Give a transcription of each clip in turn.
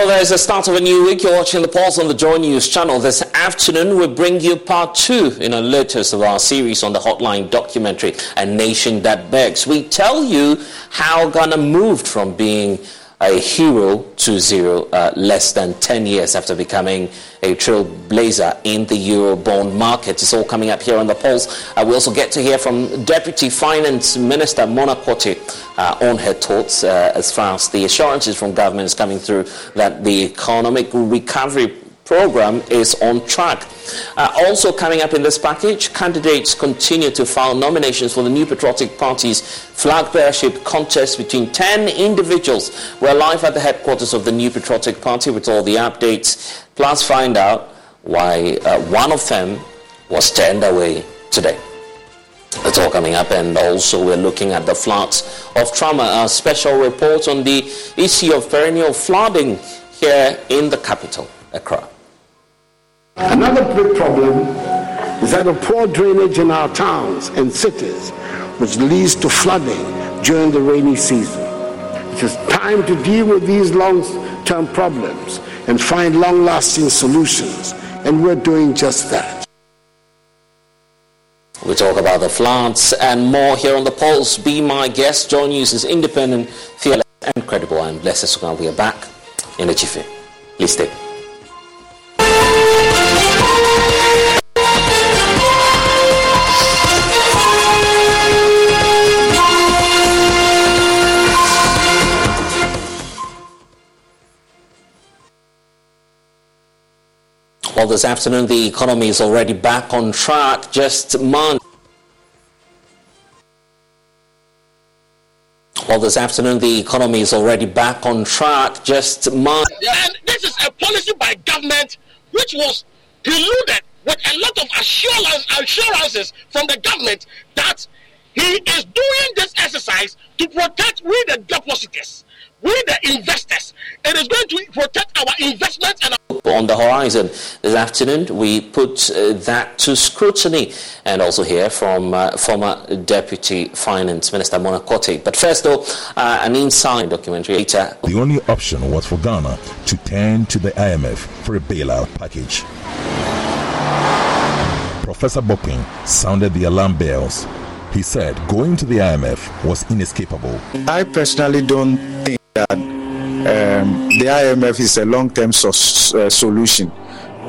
Hello there, it's the start of a new week. You're watching the Pulse on the Joy News channel. This afternoon, we bring you part two in a latest of our series on the Hotline documentary, A Nation That Begs. We tell you how Ghana moved from being a hero to zero uh, less than 10 years after becoming a trailblazer in the Eurobond market. It's all coming up here on the Pulse. Uh, we also get to hear from Deputy Finance Minister Mona Quartey uh, on her thoughts uh, as far as the assurances from government is coming through that the economic recovery program is on track. Uh, also coming up in this package, candidates continue to file nominations for the New Patriotic Party's flag bearership contest between 10 individuals. We're live at the headquarters of the New Patriotic Party with all the updates. Plus find out why uh, one of them was turned away today. That's all coming up, and also we're looking at the floods of trauma. A special report on the issue of perennial flooding here in the capital, Accra. Another big problem is that the poor drainage in our towns and cities, which leads to flooding during the rainy season. It is time to deal with these long term problems and find long lasting solutions, and we're doing just that. We talk about the floods and more here on the Pulse. Be my guest. Joy News is independent, fearless, and credible. I'm Blessed Sukan. We are back in the Chief. Please stay. Well, this afternoon, the economy is already back on track just months. Well, this afternoon, the economy is already back on track just months. And this is a policy by government which was preluded with a lot of assurance, assurances from the government that he is doing this exercise to protect we the depositors we the investors. It is going to protect our investments and our- on the horizon this afternoon. We put uh, that to scrutiny and also hear from uh, former Deputy Finance Minister Mona Quartey. But first, though, uh, an inside documentary later. The only option was for Ghana to turn to the IMF for a bailout package. Professor Bokpin sounded the alarm bells. He said going to the IMF was inescapable. I personally don't think that um, the IMF is a long term so, uh, solution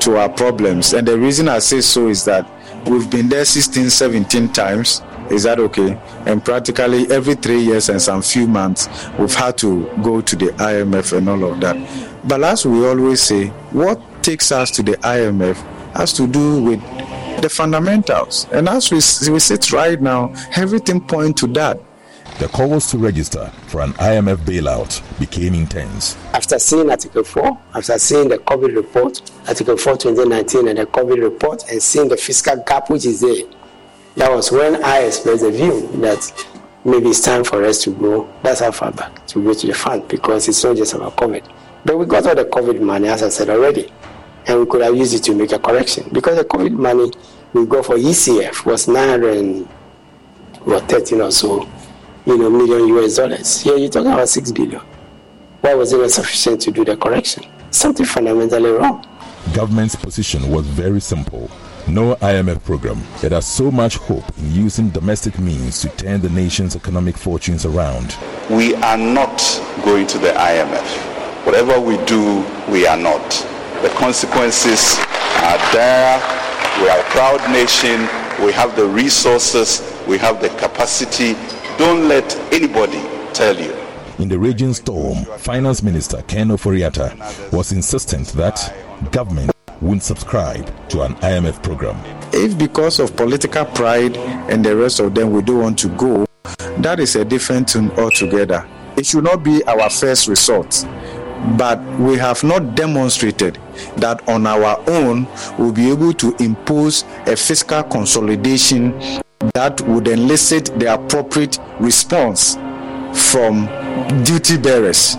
to our problems. And the reason I say so is that we've been there 16, 17 times. Is that okay? And practically every three years and some few months, we've had to go to the IMF and all of that. But as we always say, what takes us to the IMF has to do with the fundamentals. And as we, we sit right now, everything points to that. The calls to register for an IMF bailout became intense. After seeing Article 4, after seeing the COVID report, Article 4 2019, and the COVID report, and seeing the fiscal gap which is there, that was when I expressed the view that maybe it's time for us to go, that's how far back, to go to the fund because it's not just about COVID. But we got all the COVID money, as I said already, and we could have used it to make a correction because the COVID money we got for ECF was 913 or so you know, million US dollars. Here you're talking about six billion. Why was it not sufficient to do the correction? Something fundamentally wrong. Government's position was very simple. No IMF program. It has so much hope in using domestic means to turn the nation's economic fortunes around. We are not going to the IMF. Whatever we do, we are not. The consequences are there. We are a proud nation. We have the resources. We have the capacity don't let anybody tell you. In the raging storm, Finance Minister Ken Ofori-Atta was insistent that government wouldn't subscribe to an IMF program. If because of political pride and the rest of them we don't want to go, that is a different thing altogether. It should not be our first resort. But we have not demonstrated that on our own we'll be able to impose a fiscal consolidation that would elicit the appropriate response from duty bearers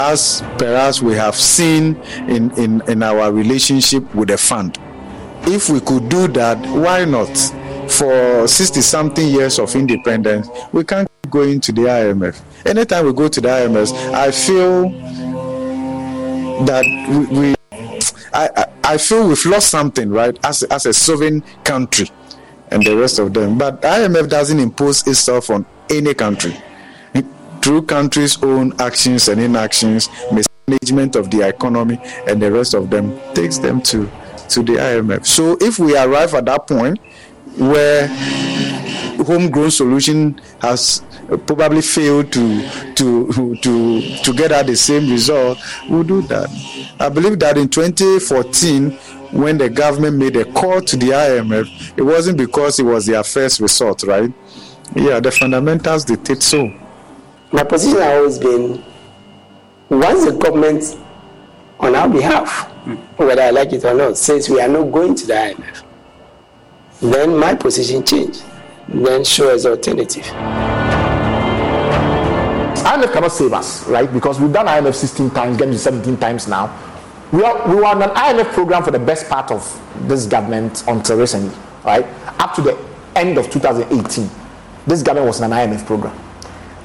as perhaps we have seen in, in, in our relationship with the fund. If we could do that, why not? For 60 something years of independence, we can't go into the IMF. Anytime we go to the IMF, I feel that we, we I, I, feel we've lost something, right, as, as a sovereign country and the rest of them. But IMF doesn't impose itself on any country. Through countries' own actions and inactions, mismanagement of the economy and the rest of them takes them to, to the IMF. So if we arrive at that point where homegrown solution has probably failed to to to to get at the same result, we'll do that. I believe that in 2014 when the government made a call to the IMF, it wasn't because it was their first resort, right? Yeah, the fundamentals dictate so. My position has always been once the government, on our behalf, hmm. whether I like it or not, says we are not going to the IMF, then my position changed. Then show us alternative. IMF cannot save us, right? Because we've done IMF 16 times, getting to 17 times now we, are, we were on an IMF program for the best part of this government until recently, right? Up to the end of 2018, this government was an IMF program.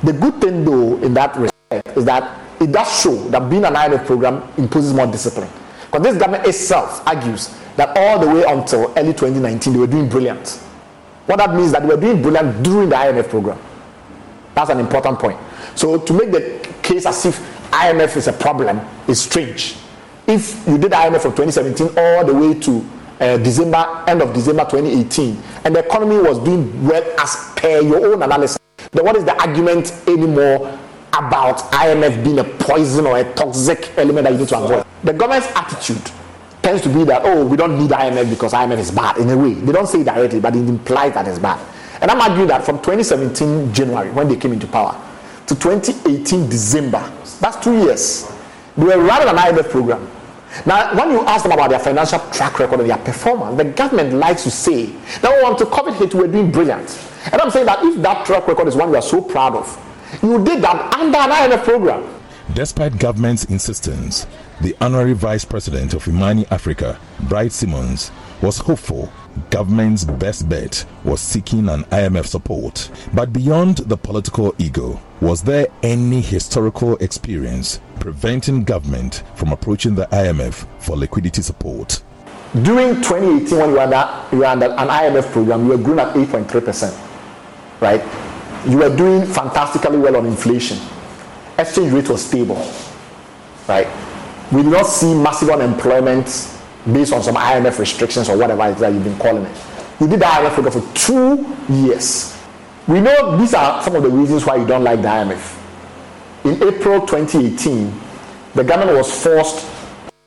The good thing, though, in that respect, is that it does show that being an IMF program imposes more discipline. Because this government itself argues that all the way until early 2019, they were doing brilliant. What that means is that they were doing brilliant during the IMF program. That's an important point. So to make the case as if IMF is a problem is strange. If you did IMF from 2017 all the way to uh, December, end of December 2018, and the economy was doing well as per your own analysis, then what is the argument anymore about IMF being a poison or a toxic element that you need to avoid? The government's attitude tends to be that, oh, we don't need IMF because IMF is bad in a way. They don't say it directly, but it implies that it's bad. And I'm arguing that from 2017 January, when they came into power, to 2018 December, that's two years, they were running an IMF program. Now, when you ask them about their financial track record and their performance, the government likes to say that we want to hit, we're doing brilliant. And I'm saying that if that track record is one we are so proud of, you did that under an IMF program. Despite government's insistence, the honorary vice president of Imani Africa, Bright Simmons, was hopeful government's best bet was seeking an IMF support. But beyond the political ego, was there any historical experience preventing government from approaching the IMF for liquidity support? During 2018, when you were under, you were under an IMF program, you were growing at 8.3%, right? You were doing fantastically well on inflation. Exchange rate was stable, right? We did not see massive unemployment based on some IMF restrictions or whatever it is that you've been calling it. You did the IMF program for two years. We know these are some of the reasons why you don't like the IMF. In April 2018, the government was forced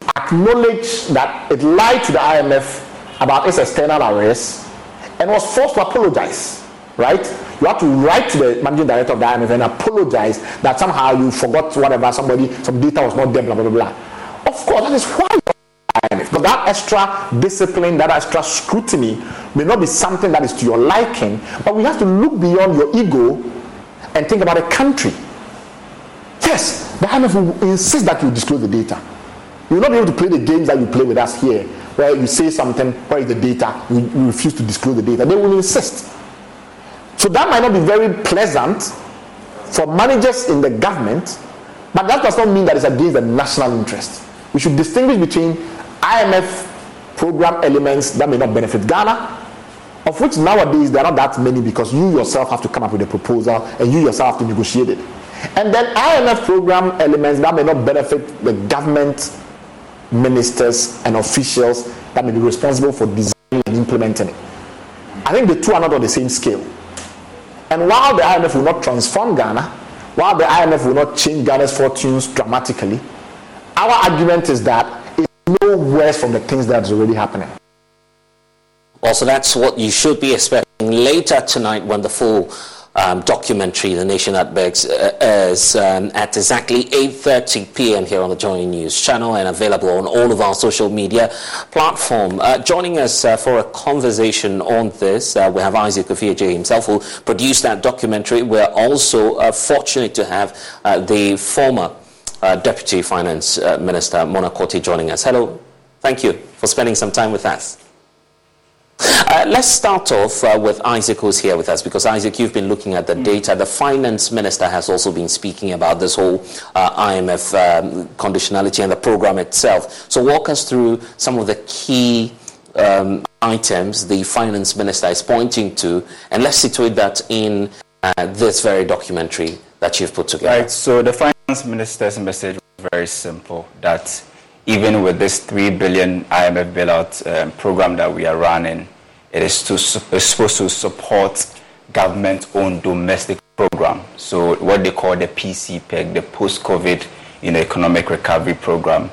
to acknowledge that it lied to the IMF about its external arrests and was forced to apologize. Right? You have to write to the managing director of the IMF and apologize that somehow you forgot whatever somebody, some data was not there, blah blah blah blah. Of course, that is why. But that extra discipline, that extra scrutiny may not be something that is to your liking, but we have to look beyond your ego and think about a country. Yes, the IMF will insist that you disclose the data. You will not be able to play the games that you play with us here, where you say something, where is the data, you, you refuse to disclose the data. They will insist. So that might not be very pleasant for managers in the government, but that does not mean that it's against the national interest. We should distinguish between IMF program elements that may not benefit Ghana, of which nowadays there are not that many because you yourself have to come up with a proposal and you yourself have to negotiate it. And then IMF program elements that may not benefit the government, ministers, and officials that may be responsible for designing and implementing it. I think the two are not on the same scale. And while the IMF will not transform Ghana, while the IMF will not change Ghana's fortunes dramatically, our argument is that no worse from the things that's already happening. Well, so that's what you should be expecting later tonight when the full um, documentary, The Nation That Begs, uh, is um, at exactly 8.30 p.m. here on the Joy News channel and available on all of our social media platform. Uh, joining us uh, for a conversation on this, uh, we have Isaac Ofieje himself who produced that documentary. We're also uh, fortunate to have uh, the former uh, Deputy Finance uh, Minister Mona Quartey joining us. Hello, thank you for spending some time with us. Uh, let's start off uh, with Isaac, who's here with us, because Isaac, you've been looking at the data. The finance minister has also been speaking about this whole uh, IMF um, conditionality and the program itself. So, walk us through some of the key um, items the finance minister is pointing to, and let's situate that in uh, this very documentary that you've put together. Right. So, the finance minister's message was very simple that even with this 3 billion IMF bailout um, program that we are running, it is to, it's supposed to support government-owned domestic program. So what they call the PCPEG, the Post-COVID you know, Economic Recovery Program.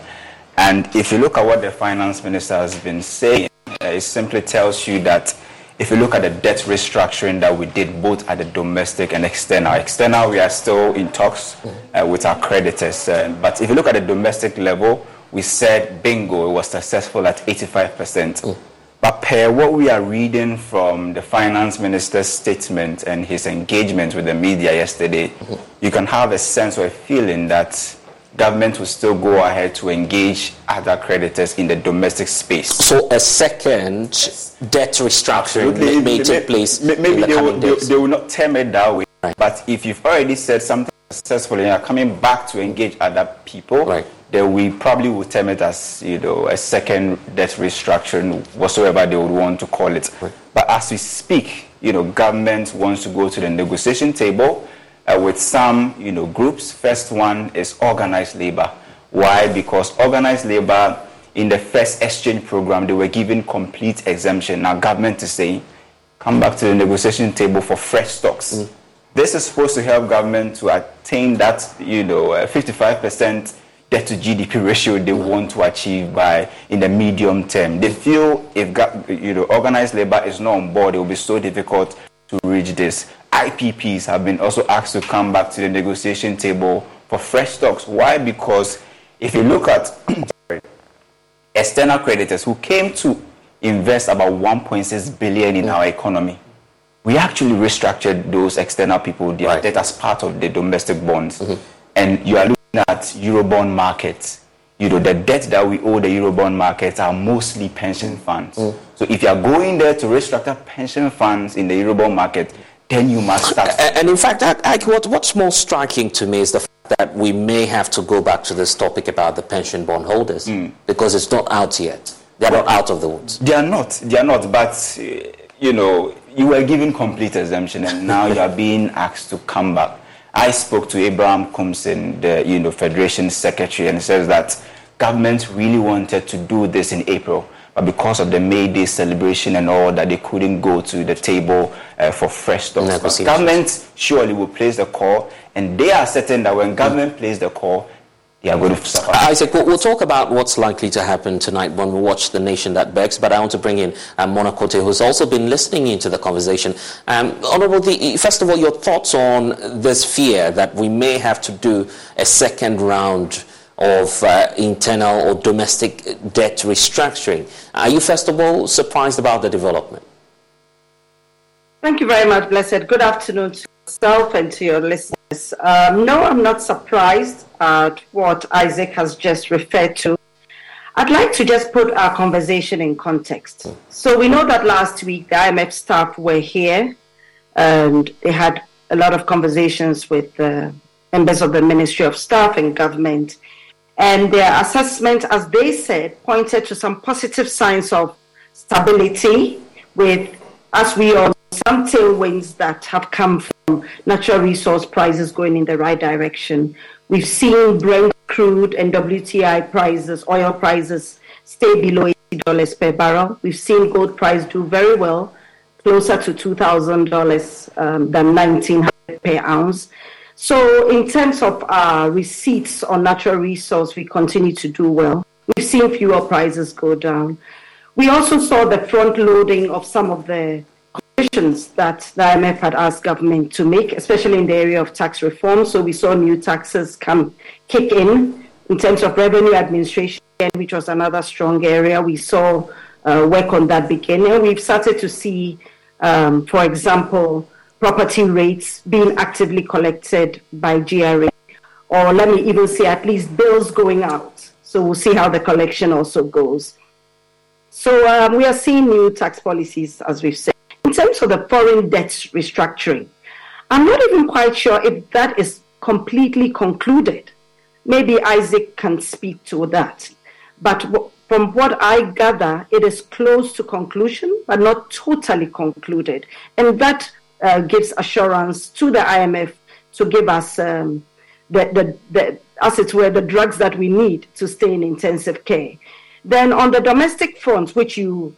And if you look at what the finance minister has been saying, uh, it simply tells you that if you look at the debt restructuring that we did both at the domestic and external, external we are still in talks uh, with our creditors. Uh, but if you look at the domestic level, we said bingo, it was successful at 85%. Mm. But per what we are reading from the finance minister's statement and his engagement with the media yesterday, mm-hmm. you can have a sense or a feeling that government will still go ahead to engage other creditors in the domestic space. So a second debt restructuring may, may, take place. Maybe the they, will, they, they, will, not term it that way. Right. But if you've already said something successful and you're coming back to engage other people, right then we probably would term it as you know a second debt restructuring, whatsoever they would want to call it. Right. But as we speak, you know, government wants to go to the negotiation table uh, with some, you know, groups. First one is organized labor. Why? Because organized labor in the first exchange program, they were given complete exemption. Now government is saying, come back to the negotiation table for fresh stocks. Mm. This is supposed to help government to attain that, you know, uh, 55% debt to GDP ratio they want to achieve by in the medium term. They feel if you know organized labor is not on board, it will be so difficult to reach this. IPPs have been also asked to come back to the negotiation table for fresh talks. Why? Because if you look at external creditors who came to invest about 1.6 billion in our economy, we actually restructured those external people their right. debt as part of the domestic bonds. Mm-hmm. And you are looking at Eurobond markets. You know, the debt that we owe the Eurobond markets are mostly pension funds. Mm. So if you are going there to restructure pension funds in the Eurobond market, then you must start. And in fact, what, what's more striking to me is the fact that we may have to go back to this topic about the pension bond holders mm. because it's not out yet. They're not out of the woods. They are not. They are not. But, you know, you were given complete exemption and now you are being asked to come back. I spoke to Abraham Koomson, the you know, Federation Secretary, and he says that government really wanted to do this in April, but because of the May Day celebration and all that, they couldn't go to the table uh, for fresh stocks. Government surely will place the call, and they are certain that when government mm. plays the call, yeah, we'll Isaac, we'll, we'll, talk about what's likely to happen tonight when we watch The Nation That Begs, but I want to bring in um, Mona Quartey, who's also been listening into the conversation. Um, Honorable, the, first of all, your thoughts on this fear that we may have to do a second round of uh, internal or domestic debt restructuring. Are you, first of all, surprised about the development? Thank you very much, Blessed. Good afternoon to yourself and to your listeners. Um, no, I'm not surprised at what Isaac has just referred to. I'd like to just put our conversation in context. So we know that last week the IMF staff were here and they had a lot of conversations with the members of the Ministry of Staff and government. And their assessment, as they said, pointed to some positive signs of stability with, as we all some tailwinds that have come natural resource prices going in the right direction. We've seen Brent crude and WTI prices, oil prices, stay below $80 per barrel. We've seen gold price do very well, closer to $2,000 um, than 1,900 per ounce. So, in terms of our receipts on natural resource, we continue to do well. We've seen fuel prices go down. We also saw the front loading of some of the conditions that the IMF had asked government to make, especially in the area of tax reform. So we saw new taxes come kick in in terms of revenue administration, which was another strong area. We saw uh, work on that beginning. We've started to see, um, for example, property rates being actively collected by GRA, or let me even say at least bills going out. So we'll see how the collection also goes. So um, we are seeing new tax policies, as we've said in terms of the foreign debt restructuring, I'm not even quite sure if that is completely concluded. Maybe Isaac can speak to that. But w- from what I gather, it is close to conclusion, but not totally concluded. And that uh, gives assurance to the IMF to give us um, the, the, the, as it were, the drugs that we need to stay in intensive care. Then on the domestic front, which you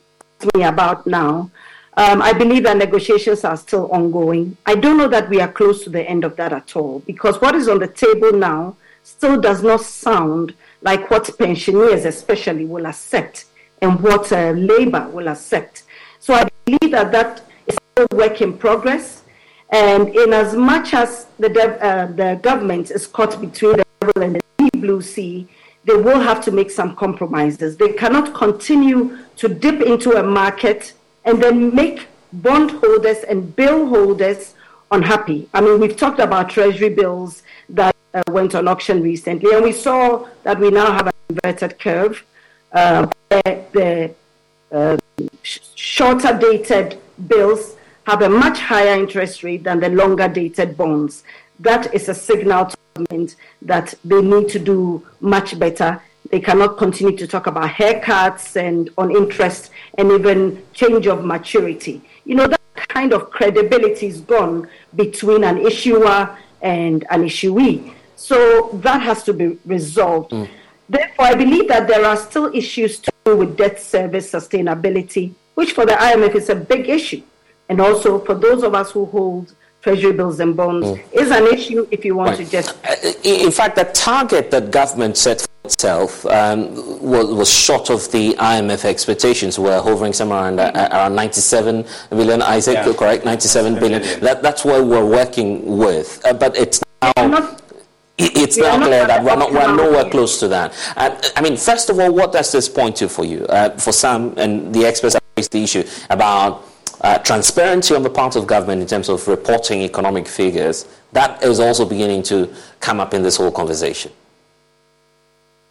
me about now, um, I believe that negotiations are still ongoing. I don't know that we are close to the end of that at all because what is on the table now still does not sound like what pensioners, especially, will accept and what uh, labor will accept. So I believe that that is still a work in progress. And in as much as the, dev, uh, the government is caught between the devil and the deep blue sea, they will have to make some compromises. They cannot continue to dip into a market and then make bondholders and bill holders unhappy. I mean, we've talked about treasury bills that uh, went on auction recently, and we saw that we now have an inverted curve. Uh, the uh, sh- shorter dated bills have a much higher interest rate than the longer dated bonds. That is a signal to government that they need to do much better they cannot continue to talk about haircuts and on interest and even change of maturity. You know, that kind of credibility is gone between an issuer and an issuee. So that has to be resolved. Mm. Therefore, I believe that there are still issues to do with debt service sustainability, which for the IMF is a big issue. And also for those of us who hold treasury bills and bonds mm. is an issue if you want right. to just. Uh, in fact, the target that government set itself um, was, was, short of the IMF expectations. We're hovering somewhere around, uh, around 97 billion, I think, yeah. correct? 97 billion. That, that's what we're working with. Uh, but it's now it's now clear that we're, not, we're nowhere close to that. Uh, I mean, first of all, what does this point to for you? Uh, for some, and the experts have raised the issue about uh, transparency on the part of government in terms of reporting economic figures. That is also beginning to come up in this whole conversation.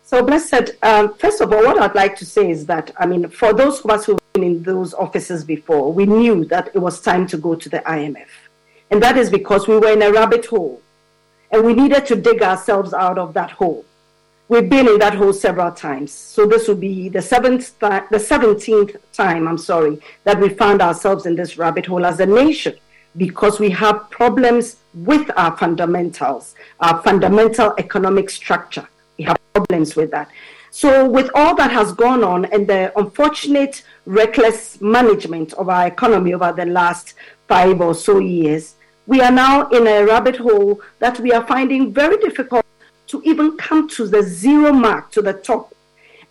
So, Blessed, um, first of all, what I'd like to say is that, I mean, for those of us who've been in those offices before, we knew that it was time to go to the IMF. And that is because we were in a rabbit hole and we needed to dig ourselves out of that hole. We've been in that hole several times. So this will be the seventh, th- the seventeenth time, I'm sorry, that we found ourselves in this rabbit hole as a nation because we have problems with our fundamentals, our fundamental economic structure. We have problems with that. So, with all that has gone on and the unfortunate reckless management of our economy over the last five or so years, we are now in a rabbit hole that we are finding very difficult to even come to the zero mark, to the top.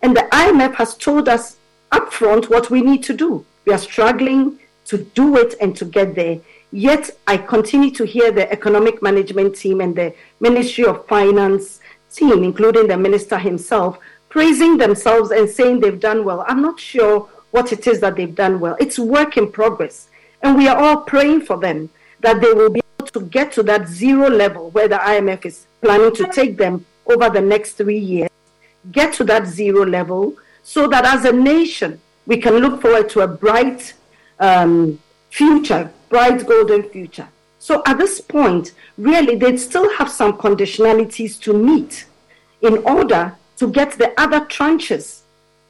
And the IMF has told us upfront what we need to do. We are struggling to do it and to get there. Yet I continue to hear the economic management team and the Ministry of Finance team, including the minister himself, praising themselves and saying they've done well. I'm not sure what it is that they've done well. It's work in progress. And we are all praying for them that they will be able to get to that zero level where the IMF is planning to take them over the next three years, get to that zero level, so that as a nation we can look forward to a bright um, future, bright golden future. So at this point, really, they still have some conditionalities to meet in order to get the other tranches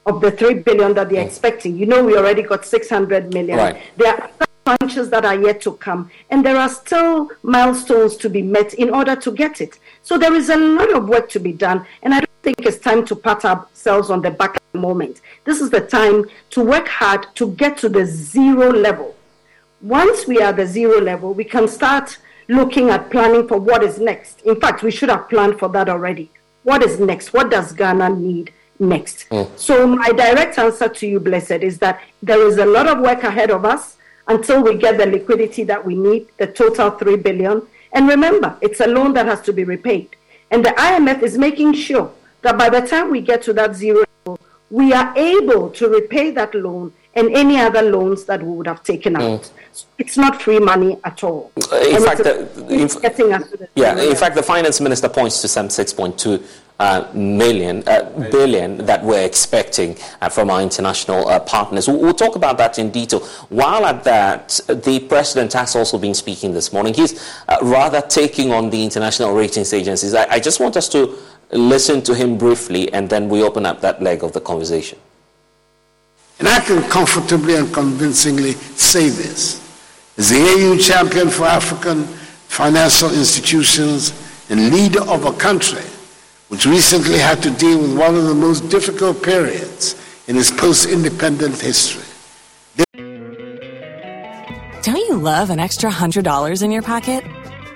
of the three billion that they're mm. expecting. You know, we already got 600 million. Right. There are tranches that are yet to come, and there are still milestones to be met in order to get it. So there is a lot of work to be done, and I don't think it's time to pat ourselves on the back at the moment. This is the time to work hard to get to the zero level. Once we are the zero level, we can start looking at planning for what is next. In fact, we should have planned for that already. What is next? What does Ghana need next? Mm. So, my direct answer to you, Blessed, is that there is a lot of work ahead of us until we get the liquidity that we need, the total 3 billion. And remember, it's a loan that has to be repaid. And the IMF is making sure that by the time we get to that zero level, we are able to repay that loan and any other loans that we would have taken out. Mm. It's not free money at all. In and fact, the, in, getting us to the yeah. In fact, the finance minister points to some 6.2 uh, million, uh, billion that we're expecting uh, from our international uh, partners. We'll, we'll, talk about that in detail. While at that, the president has also been speaking this morning. He's uh, rather taking on the international ratings agencies. I, I just want us to listen to him briefly and then we open up that leg of the conversation. And I can comfortably and convincingly say this. As the AU champion for African financial institutions and leader of a country which recently had to deal with one of the most difficult periods in its post-independent history. Don't you love an extra $100 in your pocket?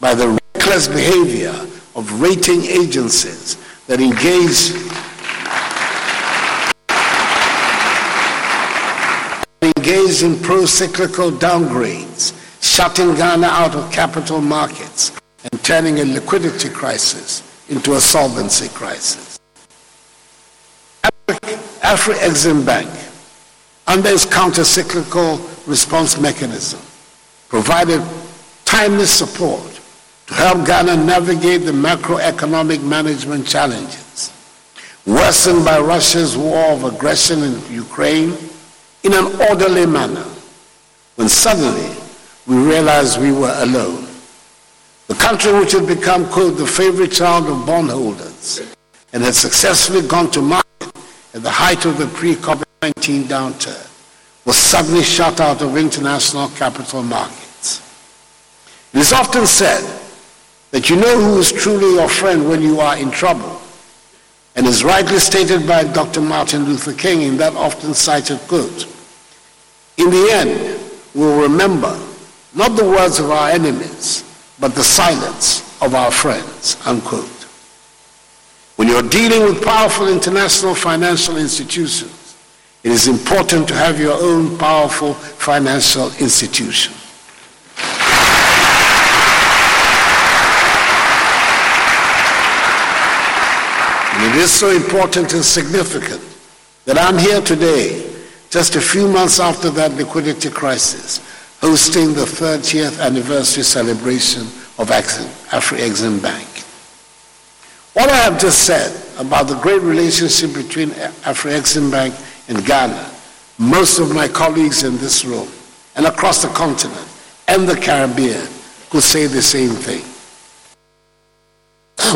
by the reckless behavior of rating agencies that engage engaged in pro-cyclical downgrades, shutting Ghana out of capital markets and turning a liquidity crisis into a solvency crisis. Afri-Exim Bank, under its counter-cyclical response mechanism, provided timely support to help Ghana navigate the macroeconomic management challenges worsened by Russia's war of aggression in Ukraine in an orderly manner when suddenly we realized we were alone. The country which had become, quote, the favorite child of bondholders and had successfully gone to market at the height of the pre-COVID-19 downturn was suddenly shut out of international capital markets. It is often said that you know who is truly your friend when you are in trouble, and is rightly stated by Dr. Martin Luther King in that often cited quote. In the end, we'll remember not the words of our enemies, but the silence of our friends, unquote. When you're dealing with powerful international financial institutions, it is important to have your own powerful financial institution. It is so important and significant that I'm here today, just a few months after that liquidity crisis, hosting the 30th anniversary celebration of Afri-Exim Bank. What I have just said about the great relationship between Afri-Exim Bank and Ghana, most of my colleagues in this room and across the continent and the Caribbean could say the same thing.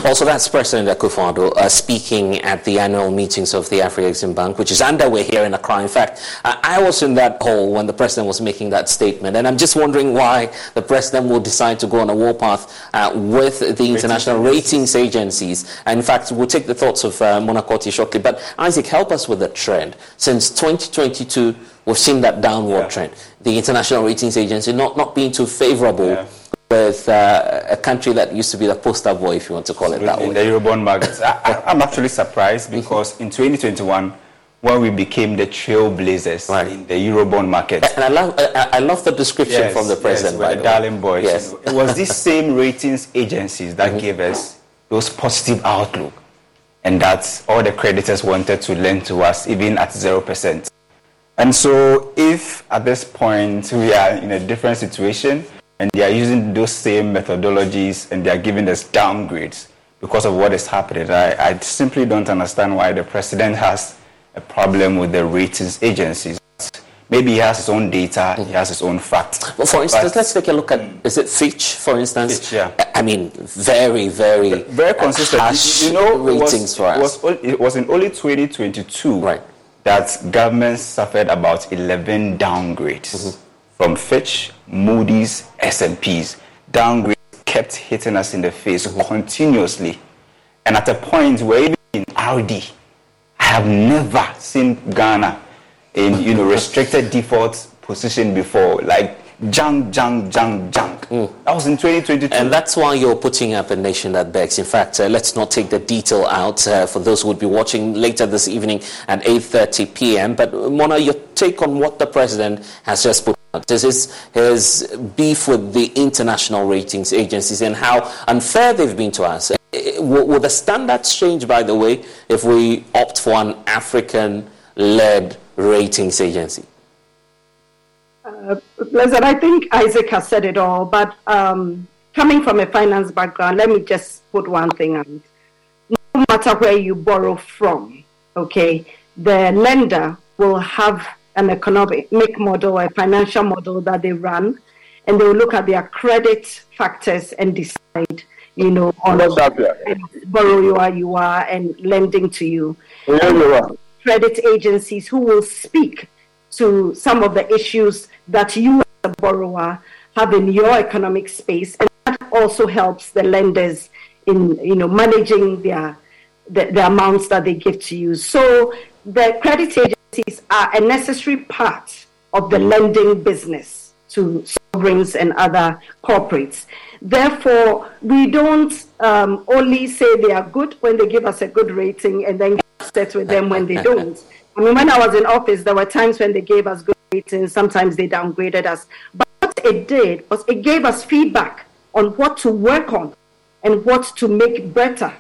Also, that's President Akufo-Addo uh, speaking at the annual meetings of the Afri-Exim Bank, which is underway here in Accra. In fact, uh, I was in that hall when the president was making that statement, and I'm just wondering why the president will decide to go on a warpath uh, with the international ratings agencies. And in fact, we'll take the thoughts of uh, Mona shortly. But Isaac, help us with the trend. Since 2022, we've seen that downward yeah. trend. The international ratings agency not, not being too favorable. Yeah with uh, a country that used to be the poster boy, if you want to call it that in way. the Eurobond markets. I, am actually surprised because in 2021, when we became the trailblazers right. in the Eurobond market. And I love, I, I love the description yes, from the president. Yes, by the darling boys. Yes. it was these same ratings agencies that mm-hmm. gave us those positive outlook and that all the creditors wanted to lend to us even at 0%. And so if at this point we are in a different situation, and they are using those same methodologies and they are giving us downgrades because of what is happening. I, I simply don't understand why the president has a problem with the ratings agencies. Maybe he has his own data, he has his own facts. Well, for instance, but, let's take a look at is it Fitch, for instance? Fitch, yeah. I mean, very, very, very consistent. Harsh you know, ratings it was, for us. It was, it was in only 2022 right. that governments suffered about 11 downgrades. Mm-hmm from Fitch, Moody's, S&P's. Downgrades kept hitting us in the face continuously. And at a point where even in RD, I have never seen Ghana in you know restricted default position before. Like junk, junk, junk, junk. Mm. That was in 2022. And that's why you're putting up a nation that begs. In fact, uh, let's not take the detail out uh, for those who would be watching later this evening at 8.30 p.m. But Mona, your take on what the president has just put This is his beef with the international ratings agencies and how unfair they've been to us. Will the standards change, by the way, if we opt for an African led ratings agency? Uh, Listen, I think Isaac has said it all, but um, coming from a finance background, let me just put one thing on. No matter where you borrow from, okay, the lender will have an economic model, a financial model that they run, and they will look at their credit factors and decide, you know, on borrow you are, you are, and lending to you. Yeah. Credit agencies who will speak to some of the issues that you as a borrower have in your economic space, and that also helps the lenders in you know managing their the, the amounts that they give to you. So the credit agencies are a necessary part of the lending business to sovereigns and other corporates. Therefore, we don't um, only say they are good when they give us a good rating and then get upset with them when they don't. I mean, when I was in office, there were times when they gave us good ratings, sometimes they downgraded us. But what it did was it gave us feedback on what to work on and what to make better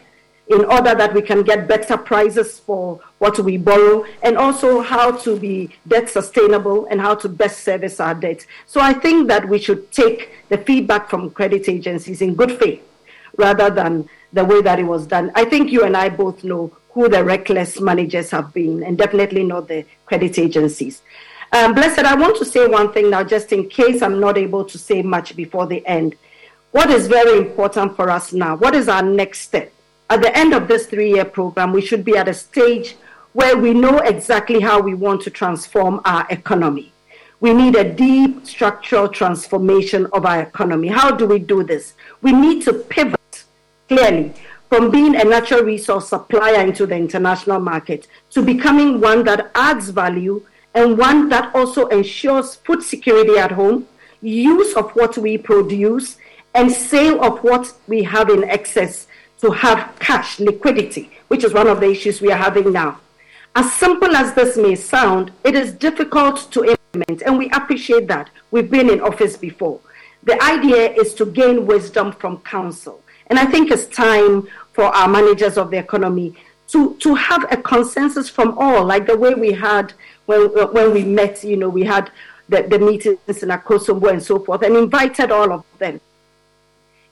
in order that we can get better prices for what we borrow and also how to be debt sustainable and how to best service our debt. So I think that we should take the feedback from credit agencies in good faith rather than the way that it was done. I think you and I both know who the reckless managers have been and definitely not the credit agencies. Um, Blessed, I want to say one thing now, just in case I'm not able to say much before the end. What is very important for us now? What is our next step? At the end of this three year program, we should be at a stage where we know exactly how we want to transform our economy. We need a deep structural transformation of our economy. How do we do this? We need to pivot clearly from being a natural resource supplier into the international market to becoming one that adds value and one that also ensures food security at home, use of what we produce, and sale of what we have in excess to have cash liquidity, which is one of the issues we are having now. As simple as this may sound, it is difficult to implement, and we appreciate that. We've been in office before. The idea is to gain wisdom from counsel. And I think it's time for our managers of the economy to, to have a consensus from all, like the way we had when, when we met, you know, we had the, the meetings in Akosombo and so forth, and invited all of them.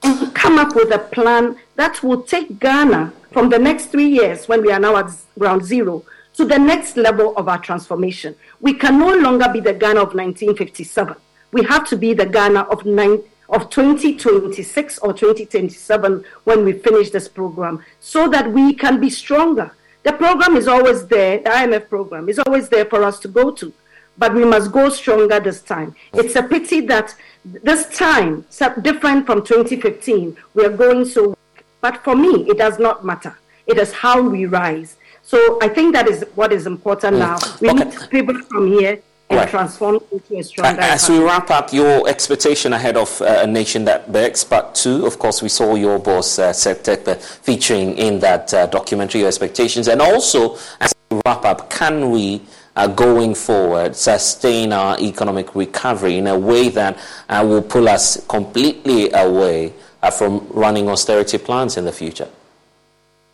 And come up with a plan that will take Ghana from the next three years, when we are now at ground zero, to the next level of our transformation. We can no longer be the Ghana of 1957. We have to be the Ghana of, nine, of 2026 or 2027 when we finish this program so that we can be stronger. The program is always there, the IMF program is always there for us to go to, but we must go stronger this time. It's a pity that this time, different from 2015, we are going so. But for me, it does not matter. It is how we rise. So I think that is what is important mm. now. We okay. need people from here and right. transform into a stronger. As we wrap up, your expectation ahead of uh, a nation that begs, but two, of course, we saw your boss uh, Seth featuring in that uh, documentary. Your expectations, and also as we wrap up, can we? Uh, going forward, sustain our economic recovery in a way that uh, will pull us completely away uh, from running austerity plans in the future?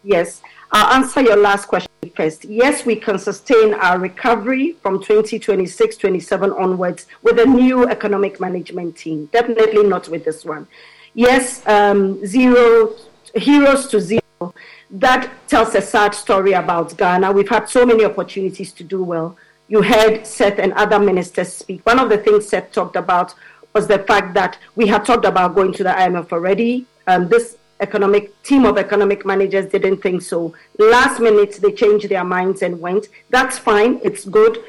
Yes, I'll answer your last question first. Yes, we can sustain our recovery from 2026 27 onwards with a new economic management team. Definitely not with this one. Yes, um, zero, heroes to zero. That tells a sad story about Ghana. We've had so many opportunities to do well. You heard Seth and other ministers speak. One of the things Seth talked about was the fact that we had talked about going to the IMF already. Um, this economic team of economic managers didn't think so. Last minute, they changed their minds and went. That's fine. It's good.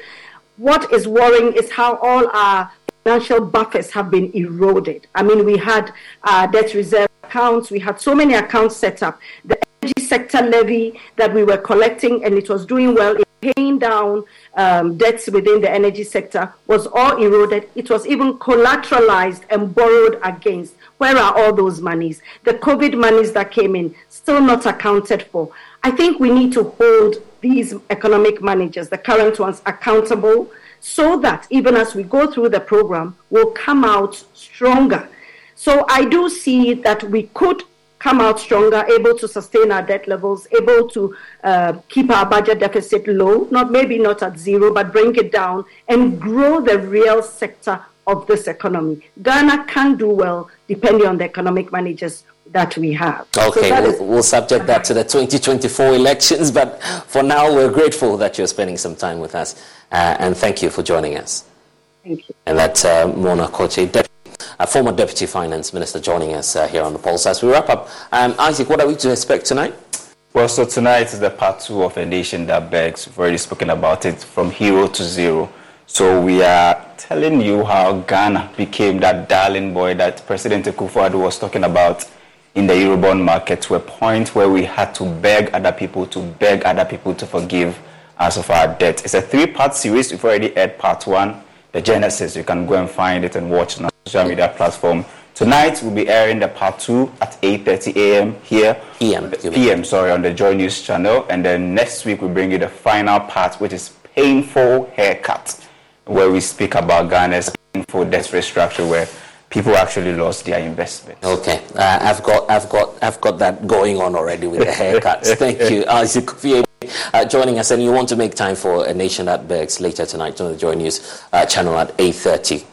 What is worrying is how all our financial buffers have been eroded. I mean, we had uh, debt reserve accounts. We had so many accounts set up. The energy sector levy that we were collecting, and it was doing well in paying down um, debts within the energy sector was all eroded. It was even collateralized and borrowed against. Where are all those monies? The COVID monies that came in, still not accounted for. I think we need to hold these economic managers, the current ones, accountable so that even as we go through the program, we'll come out stronger. So I do see that we could come out stronger, able to sustain our debt levels, able to uh, keep our budget deficit low, not maybe not at zero, but bring it down and grow the real sector of this economy. Ghana can do well depending on the economic managers that we have. Okay, so we'll, we'll, subject that to the 2024 elections, but for now, we're grateful that you're spending some time with us, uh, and thank you for joining us. Thank you. And that's uh, Mona Quartey, Deputy uh, former Deputy Finance Minister, joining us uh, here on the Pulse. As we wrap up, um, Isaac, what are we to expect tonight? Well, so tonight is the part two of a nation that begs. We've already spoken about it from hero to zero. So we are telling you how Ghana became that darling boy that President Akufo-Addo was talking about in the Eurobond market to a point where we had to beg other people to beg other people to forgive us of our debt. It's a three-part series. We've already aired part one, the genesis. You can go and find it and watch now social media platform. Tonight we'll be airing the part two at 8:30 a.m. here. PM. PM, sorry, on the Joy News channel, and then next week we'll bring you the final part, which is painful haircut, where we speak about Ghana's painful debt restructure, where people actually lost their investment. Okay, uh, I've got, I've got, I've got that going on already with the haircuts. Thank you, Isaac uh, joining us, and you want to make time for a nation that begs later tonight on the Joy News uh, channel at 8:30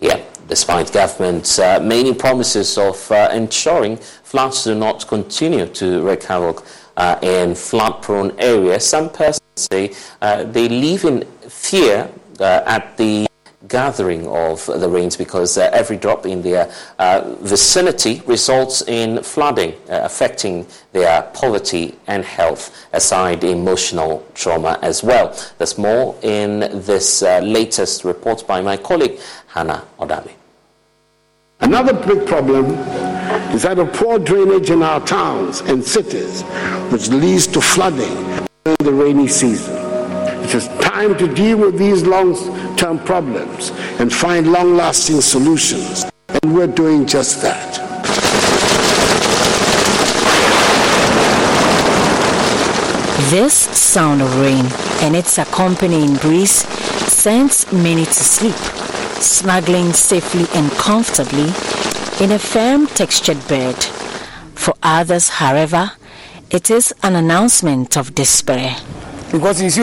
p.m despite government's uh, many promises of uh, ensuring floods do not continue to wreak havoc uh, in flood-prone areas. Some persons say uh, they live in fear uh, at the gathering of the rains because uh, every drop in their uh, vicinity results in flooding, uh, affecting their poverty and health, aside emotional trauma as well. There's more in this latest report by my colleague Hannah Odami. Another big problem is that of poor drainage in our towns and cities, which leads to flooding during the rainy season. It is time to deal with these long term problems and find long lasting solutions, and we're doing just that. This sound of rain and its accompanying breeze sends many to sleep snuggling safely and comfortably in a firm textured bed. For others, however, it is an announcement of despair. Because these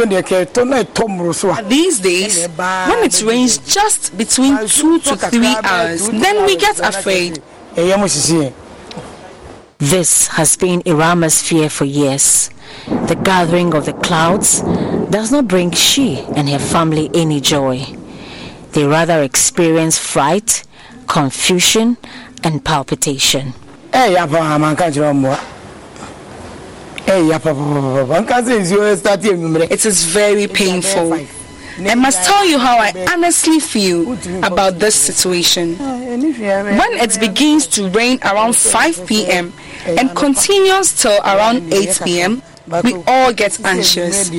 days, when it rains just between two to three hours, then we get afraid. This has been Irama's fear for years. The gathering of the clouds does not bring she and her family any joy. They rather experience fright, confusion, and palpitation. It is very painful. I must tell you how I honestly feel about this situation. When it begins to rain around 5 p.m. and continues till around 8 p.m., we all get anxious.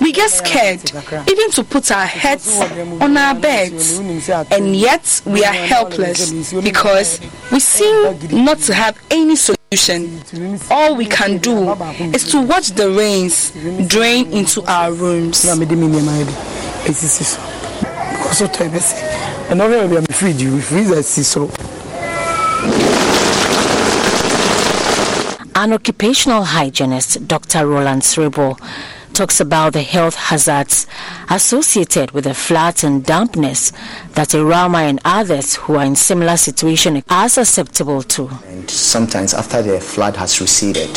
We get scared even to put our heads on our beds, and yet we are helpless because we seem not to have any solution. All we can do is to watch the rains drain into our rooms. An occupational hygienist, Dr. Roland Srebo, talks about the health hazards associated with the floods and dampness that Irama and others who are in similar situation are susceptible to. And sometimes after the flood has receded,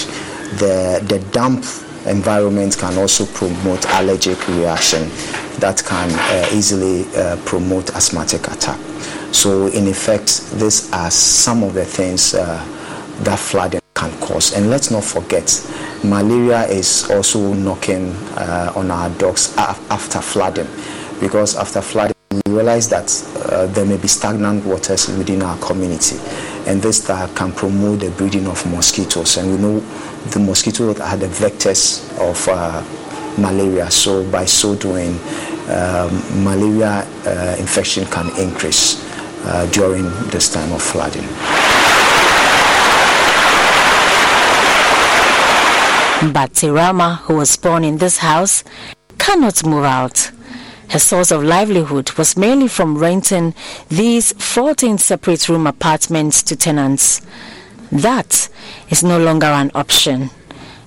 the, the damp environment can also promote allergic reaction that can uh, easily uh, promote asthmatic attack. So in effect, these are some of the things uh, that flooding can cause. And let's not forget, malaria is also knocking uh, on our dogs after flooding. Because after flooding we realize that uh, there may be stagnant waters within our community. And this can promote the breeding of mosquitoes. And we know the mosquitoes are the vectors of uh, malaria. So by so doing um, malaria uh, infection can increase uh, during this time of flooding But Tirama, who was born in this house, cannot move out. Her source of livelihood was mainly from renting these 14 separate room apartments to tenants. That is no longer an option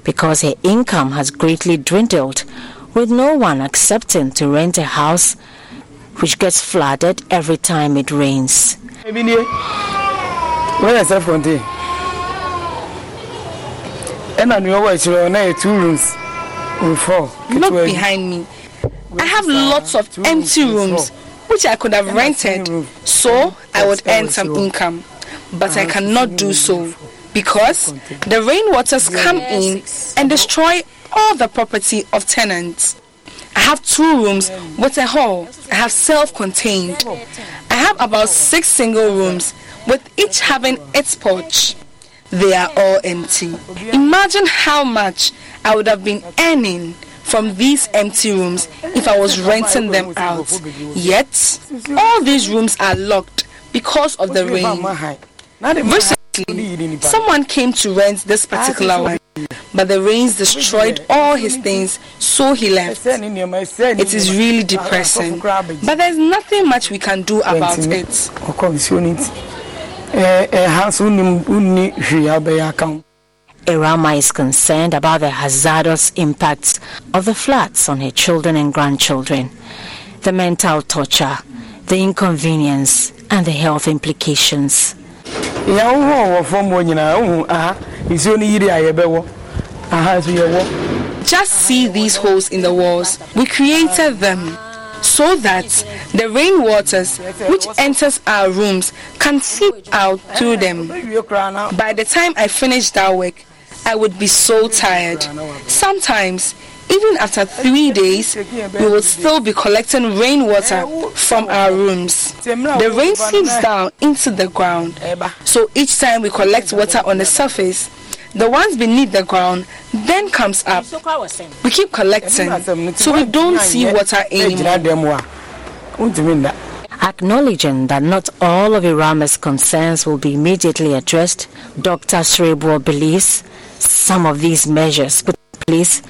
because her income has greatly dwindled, with no one accepting to rent a house which gets flooded every time it rains. Look behind me. I have lots of empty rooms which I could have rented, so I would earn some income. But I cannot do so because the rainwaters come in and destroy all the property of tenants. I have two rooms with a hall. I have self contained. I have about six single rooms with each having its porch. They are all empty. Imagine how much I would have been earning from these empty rooms if I was renting them out. Yet, all these rooms are locked because of the rain. Recently, someone came to rent this particular one, but the rains destroyed all his things, so he left. It is really depressing, but there's nothing much we can do about it. Irama is concerned about the hazardous impacts of the floods on her children and grandchildren, the mental torture, the inconvenience, and the health implications. Just see these holes in the walls. We created them so that the rainwaters which enters our rooms can seep out through them. By the time I finish that work, I would be so tired. Sometimes, even after three days, we will still be collecting rainwater from our rooms. The rain seeps down into the ground. So each time we collect water on the surface, the ones beneath the ground then comes up. We keep collecting, so we don't see water anymore. Acknowledging that not all of Irama's concerns will be immediately addressed, Dr. Srebo believes some of these measures put in place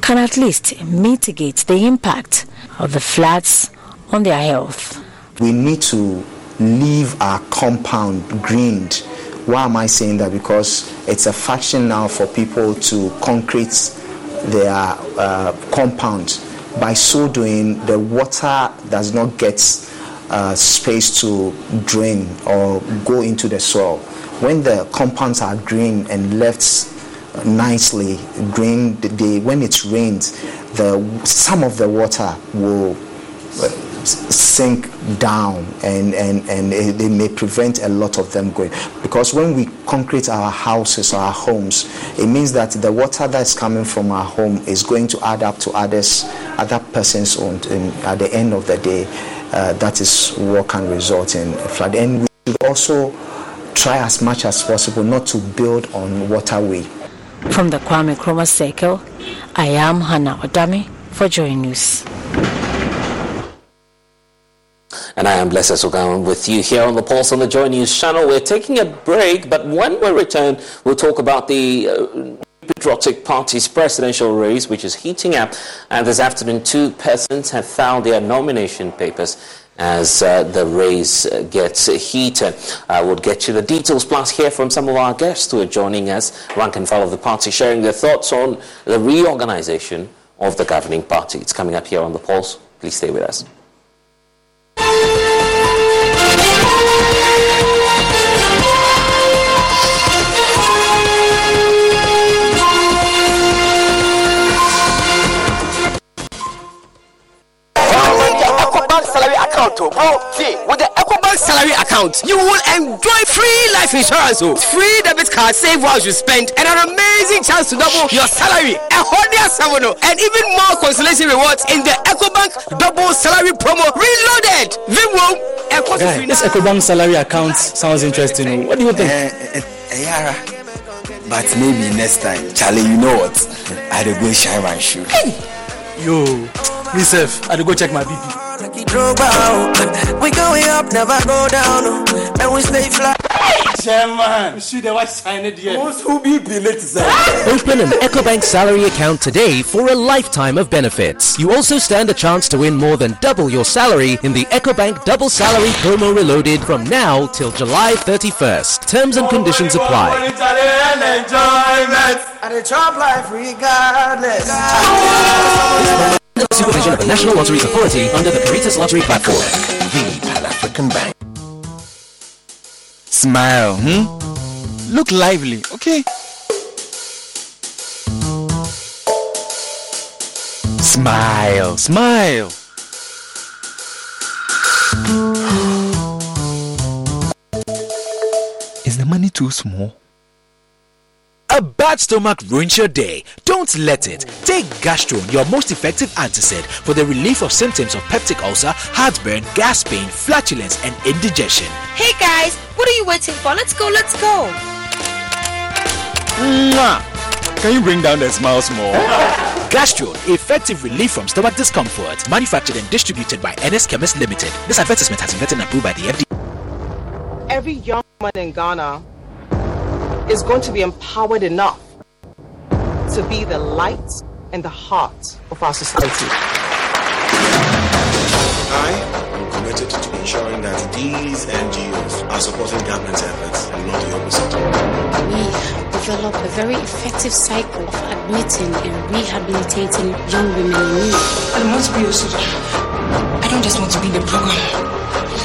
can at least mitigate the impact of the floods on their health. We need to leave our compound greened. Why am I saying that? Because it's a fashion now for people to concrete their uh, compound. By so doing, the water does not get uh, space to drain or go into the soil. When the compounds are green and left nicely green when it rains the some of the water will sink down and and and it, may prevent a lot of them going. Because when we concrete our houses our homes it means that the water that's coming from our home is going to add up to others other persons owned and at the end of the day. Uh, that is what can result in flood. And we should also try as much as possible not to build on waterway from the Kwame Nkrumah Circle, I am Hannah Odami for Joy News. And I am Blessed Sogam with you here on the Pulse on the Joy News channel. We're taking a break, but when we return, we'll talk about the uh, Patriotic Party's presidential race, which is heating up. And this afternoon, two persons have filed their nomination papers as uh, the race gets heated. I will get you the details, plus hear from some of our guests who are joining us, rank and file of the party, sharing their thoughts on the reorganization of the governing party. It's coming up here on the Pulse. Please stay with us. Account, oh. See, with the EcoBank salary account, you will enjoy free life insurance, oh, free debit card, save while you spend, and an amazing chance to double your salary. A Honda seven, and even more consolation rewards in the EcoBank double salary promo reloaded. Vimwo, Guy, this EcoBank salary account sounds interesting. What do you think? Uh, uh, yeah, but maybe next time, Charlie. You know what? I had to go shine my shoe. Hey. Yo, myself, I had to go check my BP. We going up, never go down, and we stay fly. Chairman. You see the white sign it here. Most who be late Open an EcoBank salary account today for a lifetime of benefits. You also stand a chance to win more than double your salary in the EcoBank Double Salary Promo Reloaded from now till July 31st. Terms and conditions apply. Supervision of the National Lotteries Authority under the Caritas Lottery Platform. The Pan African Bank. Smile, hmm? Look lively, okay? Smile, smile. Is the money too small? A bad stomach ruins your day. Don't let it. Take Gastron, your most effective antacid, for the relief of symptoms of peptic ulcer, heartburn, gas pain, flatulence, and indigestion. Hey guys, what are you waiting for? Let's go, let's go. Mwah! Can you bring down the smiles more? Gastron, effective relief from stomach discomfort. Manufactured and distributed by NS Chemist Limited. This advertisement has been vetted and approved by the FDA. Every young woman in Ghana is going to be empowered enough to be the light and the heart of our society. I am committed to ensuring that these NGOs are supporting government's efforts and not the opposite. We have developed a very effective cycle of admitting and rehabilitating young women in need. I don't want to be your soldier. I don't just want to be in the program.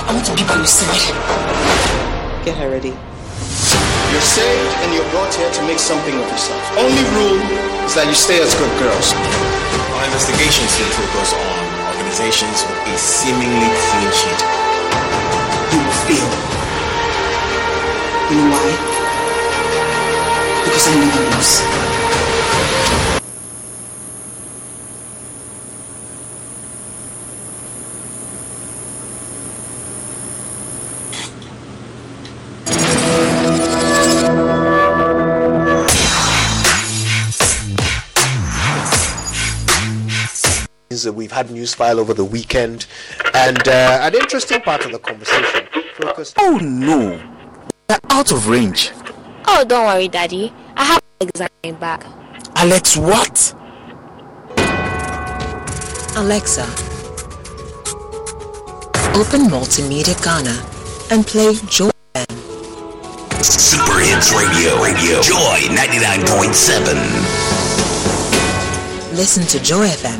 I want to be by your side. Get her ready. You're saved and you're brought here to make something of yourself. Only rule is that you stay as good girls. Our investigations still focus on organizations with a seemingly clean sheet. You will fail. You know why? Because I never lose. That we've had Newsfile over the weekend, and uh, an interesting part of the conversation focused. Oh no, they're out of range. Oh, don't worry, Daddy. I have Alex at back. Alex, what? Alexa, open Multimedia Ghana and play Joy FM. Super Hits Radio, Radio, Joy 99.7. Listen to Joy FM,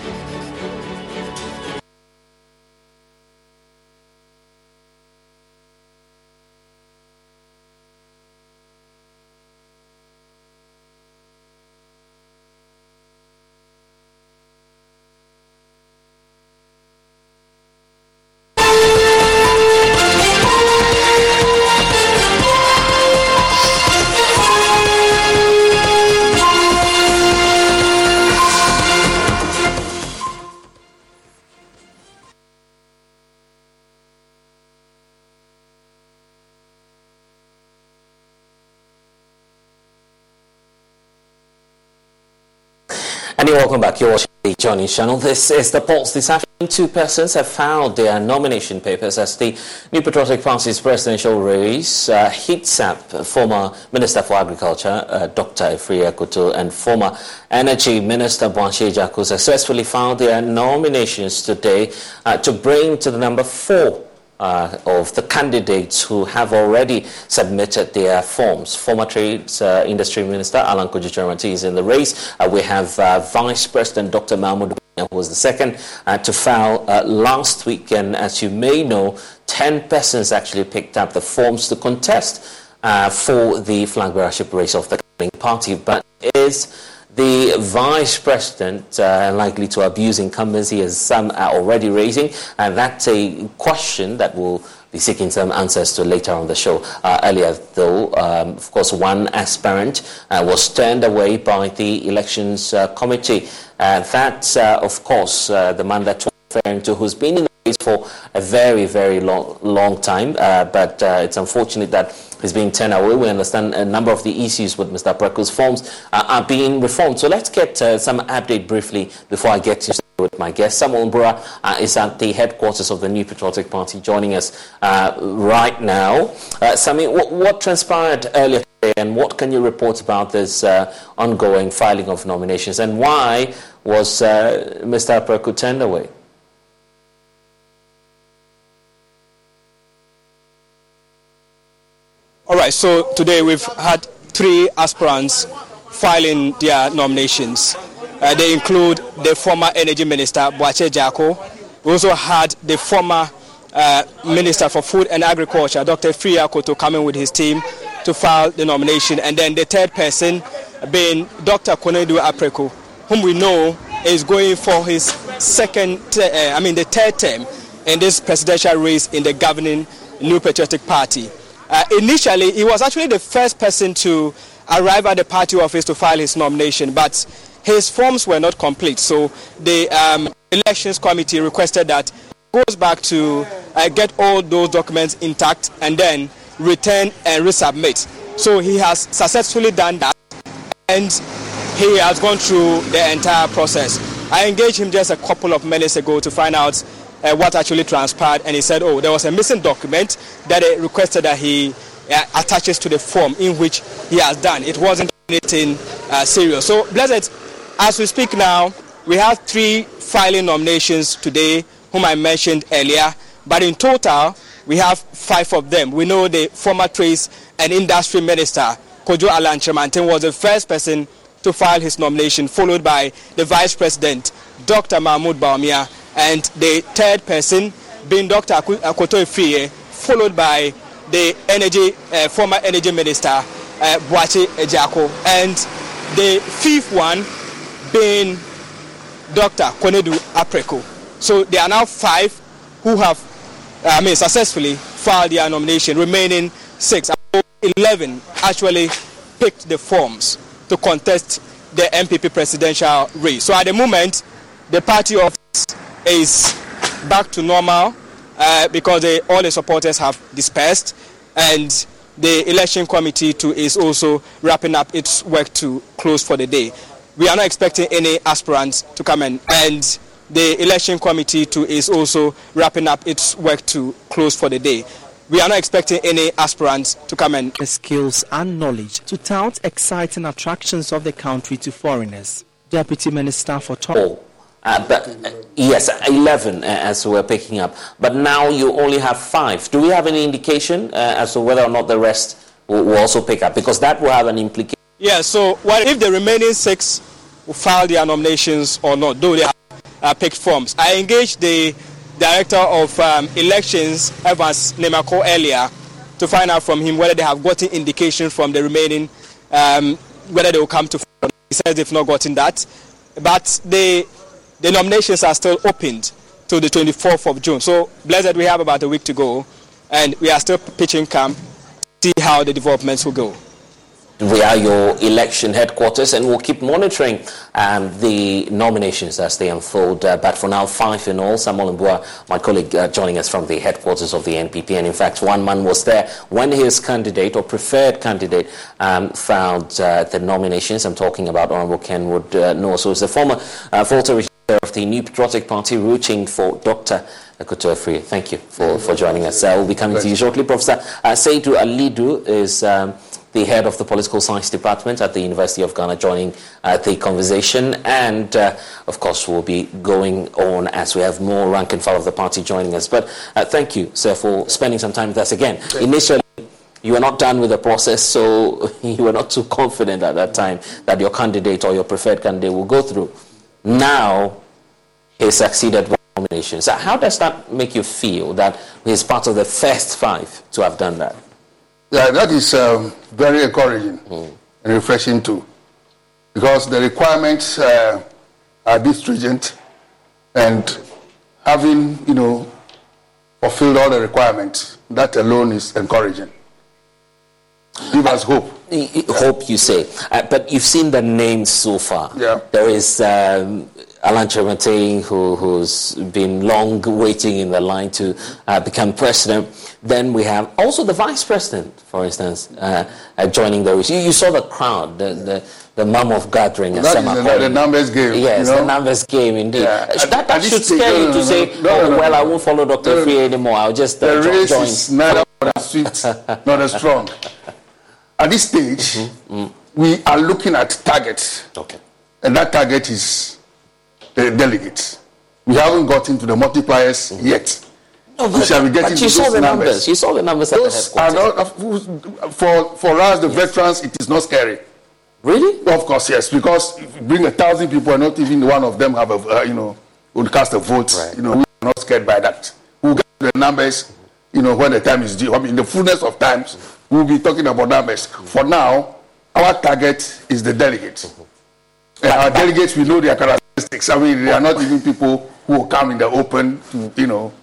Welcome back. You're watching the Joy News channel. This is the Pulse. This afternoon, two persons have filed their nomination papers as the New Patriotic Party's presidential race. Uh, HITSAP, former Minister for Agriculture, uh, Dr. Afriyie Akoto, and former Energy Minister Boakye Agyarko successfully filed their nominations today uh, to bring to the number four uh, of the candidates who have already submitted their forms. Former Trade uh, Industry Minister Alan Kojo is in the race. Uh, we have uh, Vice President Dr. Mahmoud who was the second uh, to file uh, last week. And as you may know, 10 persons actually picked up the forms to contest for the flag bearership race of the party. But is the vice president uh, likely to abuse incumbency, as some are already raising? And that's a question that will be seeking some answers to later on the show. Uh, earlier, though, um, of course, one aspirant uh, was turned away by the elections uh, committee. Uh, that, uh, of course, uh, the man that we're referring to, who's been in for a very, very long, long time, but it's unfortunate that he's being turned away. We understand a number of the issues with Mr. Apraku's forms are being reformed. So let's get some update briefly before I get to with my guest. Samuel Mbura uh, is at the headquarters of the New Patriotic Party, joining us uh, right now. Uh, Sami, what, what, transpired earlier today, and what can you report about this uh, ongoing filing of nominations, and why was uh, Mr. Apraku turned away? Right, so today we've had three aspirants filing their nominations. Uh, they include the former Energy Minister, Boakye Agyarko. We also had the former uh, Minister for Food and Agriculture, Dr. Afriyie Akoto, coming with his team to file the nomination. And then the third person being Dr. Konadu Apraku, whom we know is going for his second, uh, I mean, the third term in this presidential race in the governing New Patriotic Party. Uh, initially, he was actually the first person to arrive at the party office to file his nomination, but his forms were not complete. So the um, elections committee requested that he goes back to uh, get all those documents intact and then return and resubmit. So he has successfully done that and he has gone through the entire process. I engaged him just a couple of minutes ago to find out uh, what actually transpired and he said, oh, there was a missing document that he requested that he uh, attaches to the form in which he has done. It wasn't anything uh, serious. So, Blessed, as we speak now, we have three filing nominations today, whom I mentioned earlier, but in total, we have five of them. We know the former Trade and Industry Minister, Kojo Kyerematen, was the first person to file his nomination, followed by the Vice President, Dr. Mahmoud Bawumia, and the third person being Dr. Akoto Afriyie, followed by the energy, uh, former Energy Minister, uh, Agyarko, and the fifth one being Dr. Konadu Apraku. So there are now five who have, I mean, successfully filed their nomination, remaining six. 11 actually picked the forms to contest the NPP presidential race. So at the moment, the party office is back to normal uh, because they, all the supporters have dispersed and the election committee too is also wrapping up its work to close for the day we are not expecting any aspirants to come in. And the election committee too is also wrapping up its work to close for the day. We are not expecting any aspirants to come in. The skills and knowledge to tout exciting attractions of the country to foreigners. Deputy Minister for Tourism. Uh, but uh, yes, 11 uh, as we're picking up. But now you only have five. Do we have any indication uh, as to whether or not the rest will, will also pick up? Because that will have an implication yeah, so what if the remaining six will file their nominations or not, though they have uh, picked forms? I engaged the director of um, elections, Evans Nimako, earlier to find out from him whether they have gotten indication from the remaining, um, whether they will come to. He says they've not gotten that, but the the nominations are still opened to the 24th of June. So blessed, we have about a week to go, and we are still pitching camp. To see how the developments will go we are your election headquarters and we'll keep monitoring um, the nominations as they unfold. Uh, but for now, five in all. Samuel Mbua, my colleague, uh, joining us from the headquarters of the NPP. And in fact, one man was there when his candidate or preferred candidate um, filed uh, the nominations. I'm talking about Honorable Kenwood uh, the former uh, Volta of the New Patriotic Party rooting for Dr. Akoto Afriyie. Thank you for, for joining us. Uh, we'll be coming to you shortly. Professor uh, Seidu Alidu is... Um, the head of the political science department at the University of Ghana, joining uh, the conversation. And uh, of course, we'll be going on as we have more rank and file of the party joining us. But uh, thank you, sir, for spending some time with us again. Initially, you were not done with the process, so you were not too confident at that time that your candidate or your preferred candidate will go through. Now, he succeeded with nominations. So how does that make you feel that he's part of the first five to have done that? Yeah, that is um, very encouraging mm. and refreshing too, because the requirements uh, are this stringent, and having you know fulfilled all the requirements, that alone is encouraging. Give us hope. Hope, you say. Uh, but you've seen the names so far. Yeah. There is um, Alan Kyerematen, who, who's been long waiting in the line to uh, become president. Then we have also the vice president, for instance, uh, uh joining the race. You, you, saw the crowd, the, the, the mammoth gathering. That is the, the, numbers game. Yes, you know? the numbers game, indeed. Yeah. That, that should scare you to say, oh, well, I won't follow Dr. Free anymore. I'll just uh, the race join. is neither as sweet nor as strong. At this stage, mm-hmm. Mm. we are looking at targets. Okay. And that target is the delegates. We haven't gotten to the multipliers mm-hmm. yet. No, but, shall be getting but you saw the numbers. numbers. You saw the numbers those at the Are not, for, for us, the yes. veterans, it is not scary. Really? Of course, yes. Because if you bring a thousand people and not even one of them have a, uh, you know, would cast a vote, right. you know, we are not scared by that. We'll get the numbers, you know, when the time is due. I mean, in the fullness of times, we'll be talking about numbers. For now, our target is the delegates. And our delegates, we know their characteristics. I mean, they are not even people who will come in the open to, you know,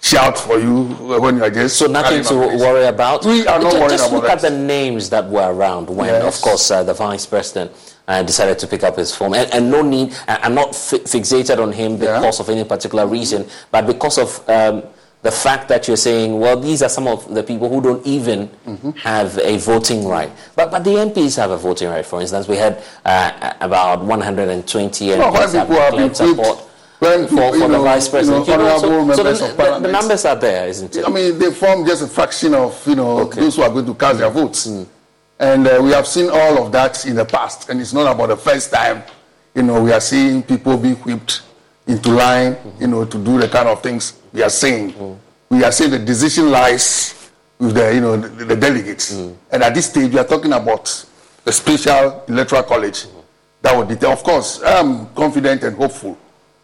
shout for you when you are just. So nothing to worry about. We are not just, worried just about look at the names that were around when, yes. of course, uh, the vice president uh, decided to pick up his phone. And, and no need. I'm not fi- fixated on him because yeah. of any particular reason, but because of. Um, the fact that you're saying, well, these are some of the people who don't even mm-hmm. have a voting right. But, but the MPs have a voting right. For instance, we had uh, about 120 MPs well, have declared support for, for the vice president. You know, so, the, the, numbers are there, isn't it? I mean, they form just a fraction of you know okay. those who are going to cast their votes. Mm. And uh, we have seen all of that in the past. And it's not about the first time, you know, we are seeing people being whipped into line, mm-hmm. you know, to do the kind of things we are saying. Mm. We are saying the decision lies with the, you know, the, the delegates. Mm. And at this stage, we are talking about a special electoral college mm. that will determine. Of course, I'm confident and hopeful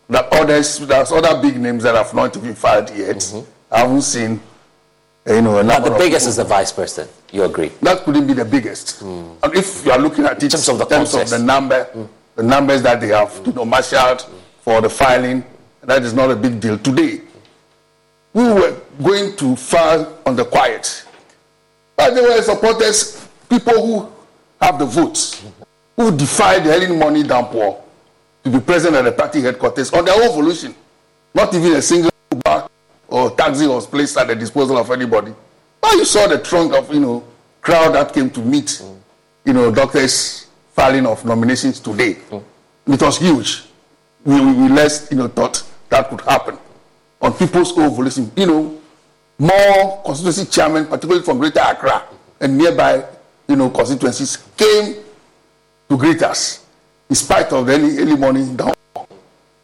that others, there's other big names that have not even filed yet. Mm-hmm. I haven't seen, you know, Now, the biggest is the vice president. You agree? That couldn't be the biggest. Mm. And if you are looking at it in terms of the, terms of the number, mm. the numbers that they have, you know, marshaled for the filing, that is not a big deal. Today, we were going to file on the quiet. But there were supporters, people who have the votes, who defied the early money downpour to be present at the party headquarters on their own volition. Not even a single Uber or taxi was placed at the disposal of anybody. But you saw the trunk of, you know, crowd that came to meet, you know, doctors filing of nominations today. It was huge. We, we less, you know, thought that could happen on people's own volition. You know, more constituency chairmen, particularly from Greater Accra and nearby, you know, constituencies, came to greet us in spite of the early, early morning down.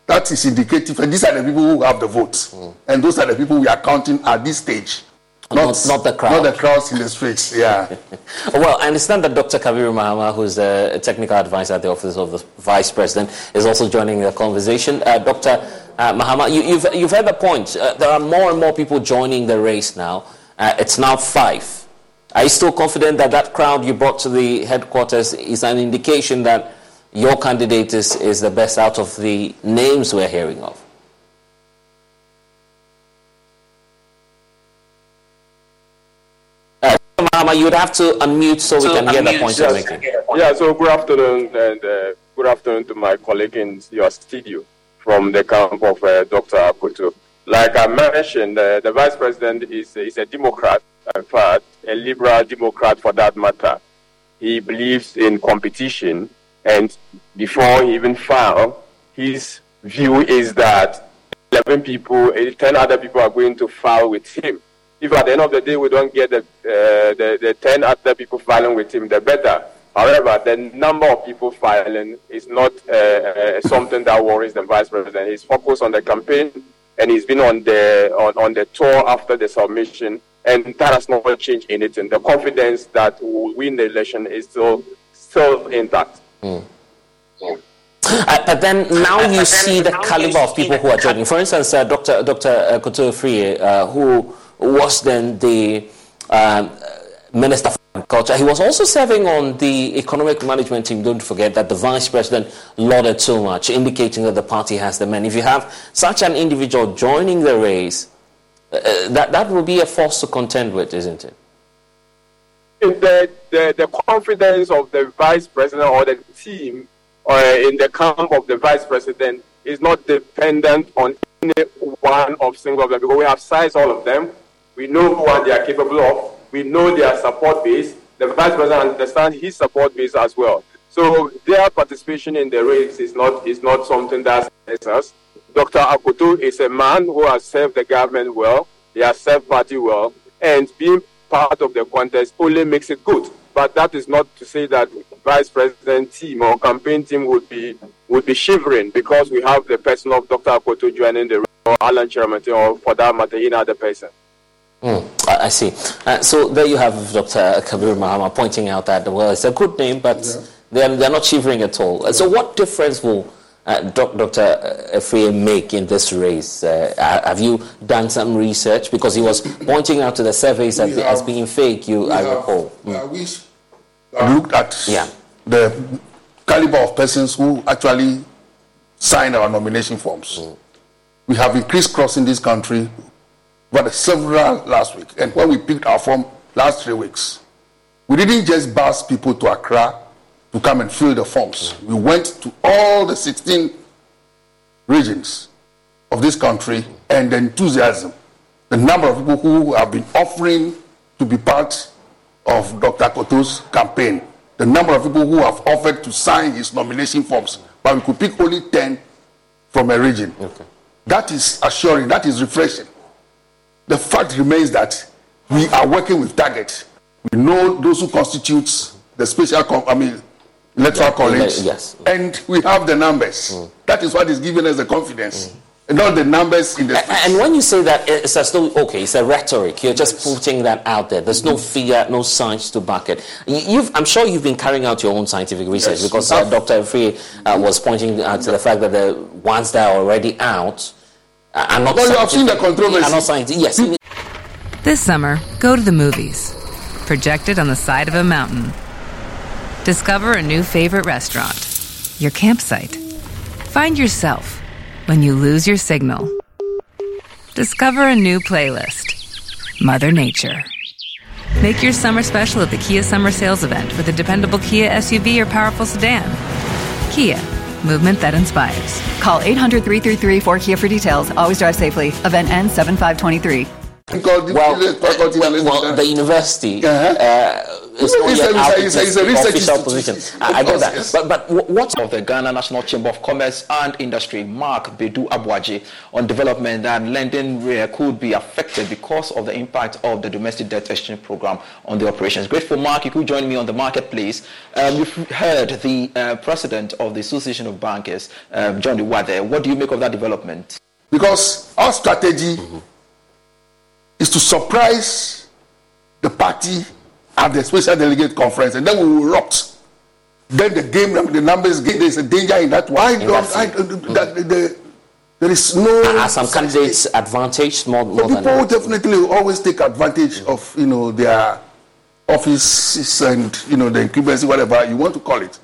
That is indicative, and these are the people who have the votes, mm. and those are the people we are counting at this stage. Not, not, not, the crowd. Not the crowds in the streets, yeah. well, I understand that Dr. Kabiru Mahama, who's a technical advisor at the Office of the Vice President, is also joining the conversation. Uh, Dr uh, Mahama, you, have you've, you've heard the point. Uh, there are more and more people joining the race now. Uh, it's now five. Are you still confident that that crowd you brought to the headquarters is an indication that your candidate is, is the best out of the names we're hearing of? Uh, Mahama, you'd have to unmute so, so we can hear the point you're making. Yeah, so good afternoon and uh, good afternoon to my colleague in your studio from the camp of uh, Dr. Akoto. Like I mentioned, uh, the vice president is, is a Democrat, in fact, a liberal Democrat for that matter. He believes in competition, and before he even filed, his view is that 11 people, 10 other people are going to file with him. If at the end of the day we don't get the, uh, the, the 10 other people filing with him, the better. However, the number of people filing is not uh, uh, something that worries the vice president. He's focused on the campaign and he's been on the on, on the tour after the submission, and that has not changed anything. The confidence that we will win the election is still still intact. Mm. Uh, but then now you see the caliber of people who are joining. For instance, uh, Dr. Dr. Koto Afriyie, uh, who was then the um, Minister for Culture. He was also serving on the economic management team. Don't forget that the vice president lauded so much, indicating that the party has the men. If you have such an individual joining the race, uh, uh that, that will be a force to contend with, isn't it? The, the, the confidence of the vice president or the team uh, in the camp of the vice president is not dependent on any one of single of them because we have sized all of them. We know what they are capable of. We know their support base. The vice president understands his support base as well. So their participation in the race is not is not something that us. Dr. Akoto is a man who has served the government well. He has served party well, and being part of the contest only makes it good. But that is not to say that vice president team or campaign team would be would be shivering because we have the person of Dr. Akoto joining the race, or Alan Kyerematen, or for that matter, any other person. Mm, I see. Uh, so there you have Dr. Kabir Mahama pointing out that, well, it's a good name, but yeah. they're, they're not shivering at all. Uh, so what difference will uh, Dr. Afriyie make in this race? Uh, have you done some research? Because he was pointing out to the surveys that have, as being fake, you, I have, recall. Mm. we looked at yeah. the caliber of persons who actually signed our nomination forms. Mm. We have increased crossing this country but several last week. And when we picked our form last three weeks, we didn't just bus people to Accra to come and fill the forms. We went to all the 16 regions of this country and the enthusiasm, the number of people who have been offering to be part of Dr. Akoto's campaign, the number of people who have offered to sign his nomination forms, but we could pick only 10 from a region. Okay. That is assuring, that is refreshing the fact remains that we are working with targets. We know those who constitute the special, com- I mean, electoral yeah, college. Yes. And we have the numbers. Mm. That is what is giving us the confidence. Mm. And not the numbers in the. And, and when you say that, it's as though, okay, it's a rhetoric. You're just yes. putting that out there. There's no mm-hmm. figure, no science to back it. You've, I'm sure you've been carrying out your own scientific research yes. because uh, Dr. Afriyie uh, was pointing uh, to the fact that the ones that are already out I'm not. No, you have seen the controversy. I'm not scientific. Yes. This summer, go to the movies. Projected on the side of a mountain. Discover a new favorite restaurant. Your campsite. Find yourself when you lose your signal. Discover a new playlist. Mother Nature. Make your summer special at the Kia Summer Sales Event with a dependable Kia SUV or powerful sedan. Kia Movement that inspires. Call 800 333 4KIA for details. Always drive safely. Event ends 7523. Well, well, the university uh-huh. uh, is not yet out it's, official position. I, I get that. Yes. But, but what of the Ghana National Chamber of Commerce and Industry, Mark Badu-Aboagye, on development and lending could be affected because of the impact of the domestic debt exchange program on the operations. Grateful, Mark, you could join me on the marketplace. Um, you've heard the uh, president of the Association of Bankers, um, John Iwade. What do you make of that development? Because our strategy mm-hmm. Is to surprise the party at the special delegate conference, and then we will rot. Then the game, the numbers game, there's a danger in that one. I don't, I, mm-hmm. that, the, the, there is no. Are some candidates advantage more, more people than definitely always take advantage of you know their offices and you know the incumbency, whatever you want to call it.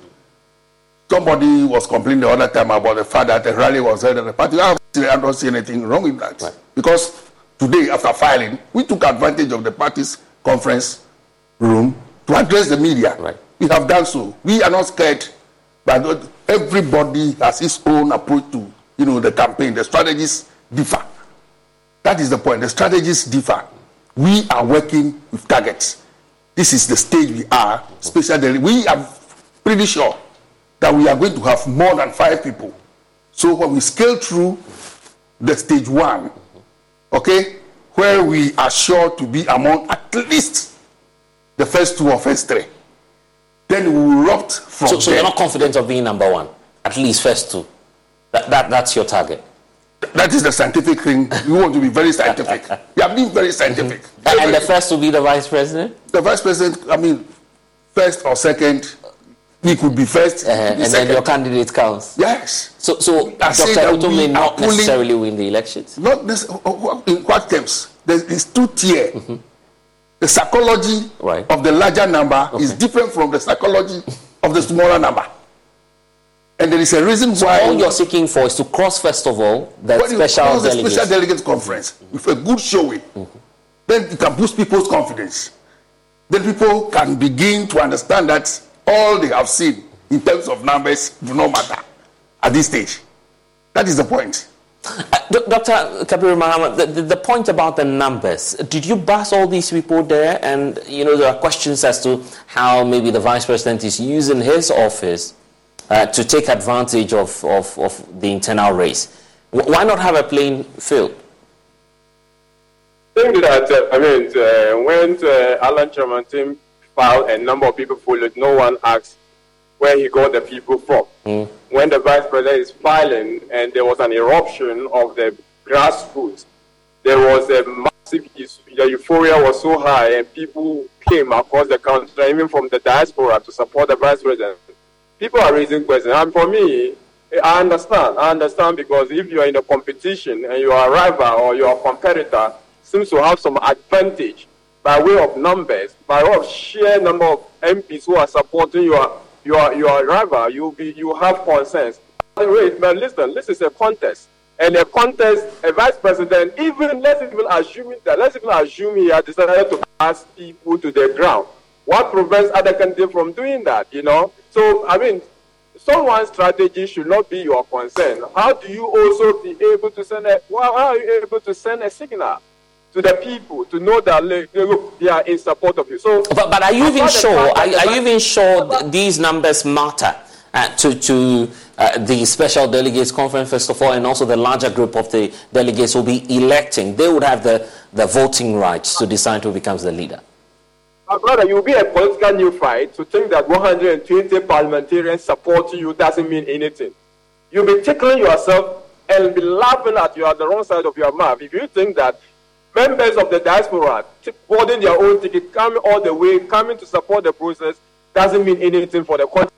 Somebody was complaining the other time about the fact that the rally was held at the party. I don't see anything wrong with that right. because today, after filing, we took advantage of the party's conference room to address the media. Right. We have done so. We are not scared, but everybody has his own approach to you know the campaign. The strategies differ. That is the point. The strategies differ. We are working with targets. This is the stage we are. Especially, we are pretty sure that we are going to have more than five people. So when we scale through the stage one, okay, where we are sure to be among at least the first two or first three. Then we will erupt from so, so you're not confident of being number one, at least first two. That, that, that's your target. That is the scientific thing. We want to be very scientific. we are being very scientific. Mm-hmm. And the first will be the vice president? The vice president, I mean, first or second, he could be first. Uh, and then your candidate counts. Yes. So, so I Dr. Akoto may not necessarily win the elections. Not necessarily. In what terms? There is two tier. Mm-hmm. The psychology right. of the larger number okay. is different from the psychology of the smaller number. And there is a reason so why. all you're seeking for is to cross, first of all, that special delegates. the special delegates conference mm-hmm. with a good showing. Mm-hmm. Then you can boost people's confidence. Then people can begin to understand that all they have seen in terms of numbers do not matter at this stage. That is the point. Uh, Dr. Kabir Muhammad, the, the, the, point about the numbers, did you bust all these people there? And, you know, there are questions as to how maybe the vice president is using his office uh, to take advantage of, of, of the internal race. Why not have a playing field? I think that, uh, I mean, uh, when uh, Alan Kyerematen team filed a number of people followed, no one asked where he got the people from. Mm. When the vice president is filing and there was an eruption of the grassroots, there was a massive the euphoria was so high and people came across the country, even from the diaspora, to support the vice president. People are raising questions. And for me, I understand. I understand because if you are in a competition and you are a rival or you are a competitor, seems to have some advantage by way of numbers, by way of sheer number of MPs who are supporting your your your rival, you be you have concerns. But listen, this is a contest. And a contest, a vice president, even let's even assume that let's even assume he has decided to pass people to the ground. What prevents other candidates from doing that? You know? So I mean someone's strategy should not be your concern. How do you also be able to send a well, how are you able to send a signal? To the people to know that look, they are in support of you. So, but, but are you even sure? Are, are you even sure these numbers matter uh, to to uh, the special delegates conference first of all, and also the larger group of the delegates will be electing? They would have the the voting rights to decide who becomes the leader. My brother, you'll be a political fight to think that 120 parliamentarians supporting you doesn't mean anything. You'll be tickling yourself and be laughing at you at the wrong side of your mouth if you think that members of the diaspora boarding their own ticket, coming all the way, coming to support the process, doesn't mean anything for the country.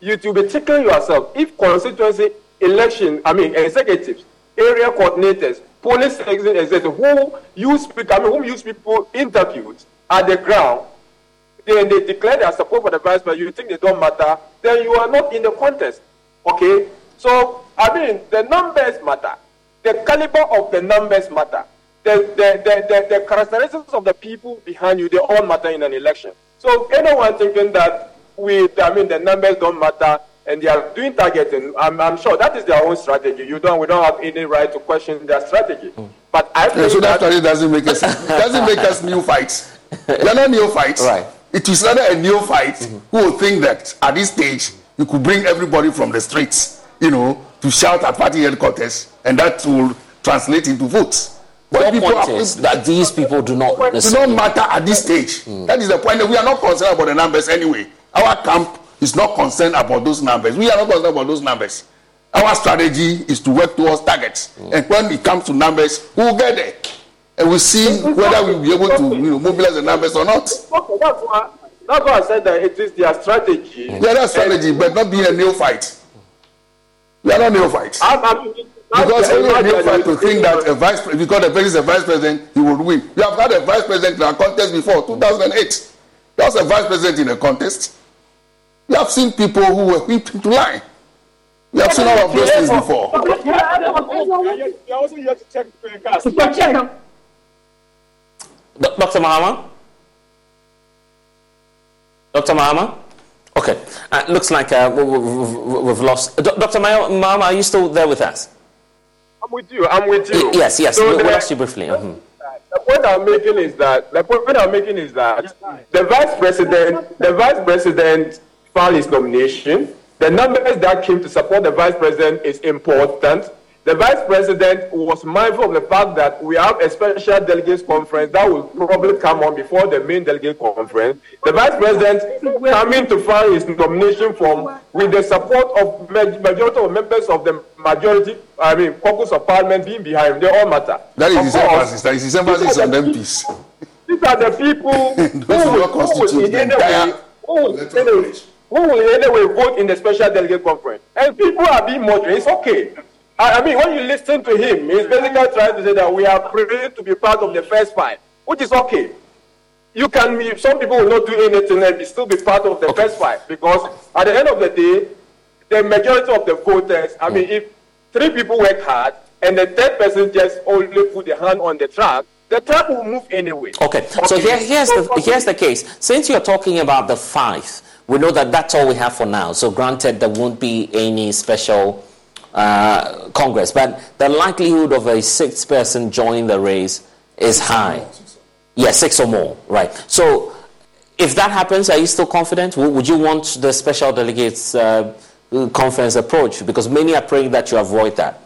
You to be tickling yourself. If constituency election, I mean executives, area coordinators, police executives, who you speak, I mean, whom you people interviewed at the ground, then they declare their support for the vice president, you think they don't matter, then you are not in the contest. Okay? So, I mean, the numbers matter. The caliber of the numbers matter the, the, the, the, the characteristics of the people behind you, they all matter in an election. So anyone thinking that we, I mean, the numbers don't matter and they are doing targeting, I'm, I'm sure that is their own strategy. You don't, we don't have any right to question their strategy. Mm. But I think yeah, so that, strategy doesn't make us doesn't make us new fights. We are not new fights. Right. It is rather a new fight mm-hmm. who will think that at this stage you could bring everybody from the streets, you know, to shout at party headquarters, and that will translate into votes. What Your point is that these people do not do not matter at this stage. Mm. That is the point. We are not concerned about the numbers anyway. Our camp is not concerned about those numbers. We are not concerned about those numbers. Our strategy is to work towards targets. Mm. And when it comes to numbers, we will get there. And we'll see whether we'll be able to you know, mobilize the numbers or not. Okay, that's why, that's why I said that it is their strategy. Yeah, that's strategy, but not being a new fight. We are not new fights. I'm, I'm, because only a new fight to think that a vice because the president is a vice president, he would win. We have had a vice president in a contest before, 2008. There was a vice president in a contest. We have seen people who were whipped into line. We have seen all of those things before. you also you have to check the check. Dr. Mahama? Dr. Mahama? Okay. Uh, looks like uh, we, have lost. Dr. Mahama, are you still there with us? I'm with you. I'm with you. Yes, yes. So we, lost you briefly. Mm-hmm. The point I'm making is that the point I'm making is that the vice president, the vice president filed his nomination. The numbers that came to support the vice president is important. The vice president was mindful of the fact that we have a special delegates conference that will probably come on before the main delegate conference. The vice president coming to file his nomination form with the support of majority of members of the majority, I mean, caucus of parliament being behind. They all matter. That is his emphasis. That is his emphasis on MPs. These are the people who will constitute the entire who will who will anyway vote in the special delegate conference. And people are being moderate. It's okay. I, I mean, when you listen to him, he's basically trying to say that we are praying to be part of the first five, which is okay. You can be, some people will not do anything and still be part of the okay. first five because at the end of the day, the majority of the voters, I mean, if three people work hard and the third person just only put their hand on the track, the track will move anyway. Okay, okay. so here, here's, the, here's the case. Since you're talking about the five, we know that that's all we have for now. So granted, there won't be any special uh, Congress, but the likelihood of a sixth person joining the race is high. Yes, six or more, right. So if that happens, are you still confident? Would you want the special delegates uh, Uh, conference approach? Because many are praying that you avoid that.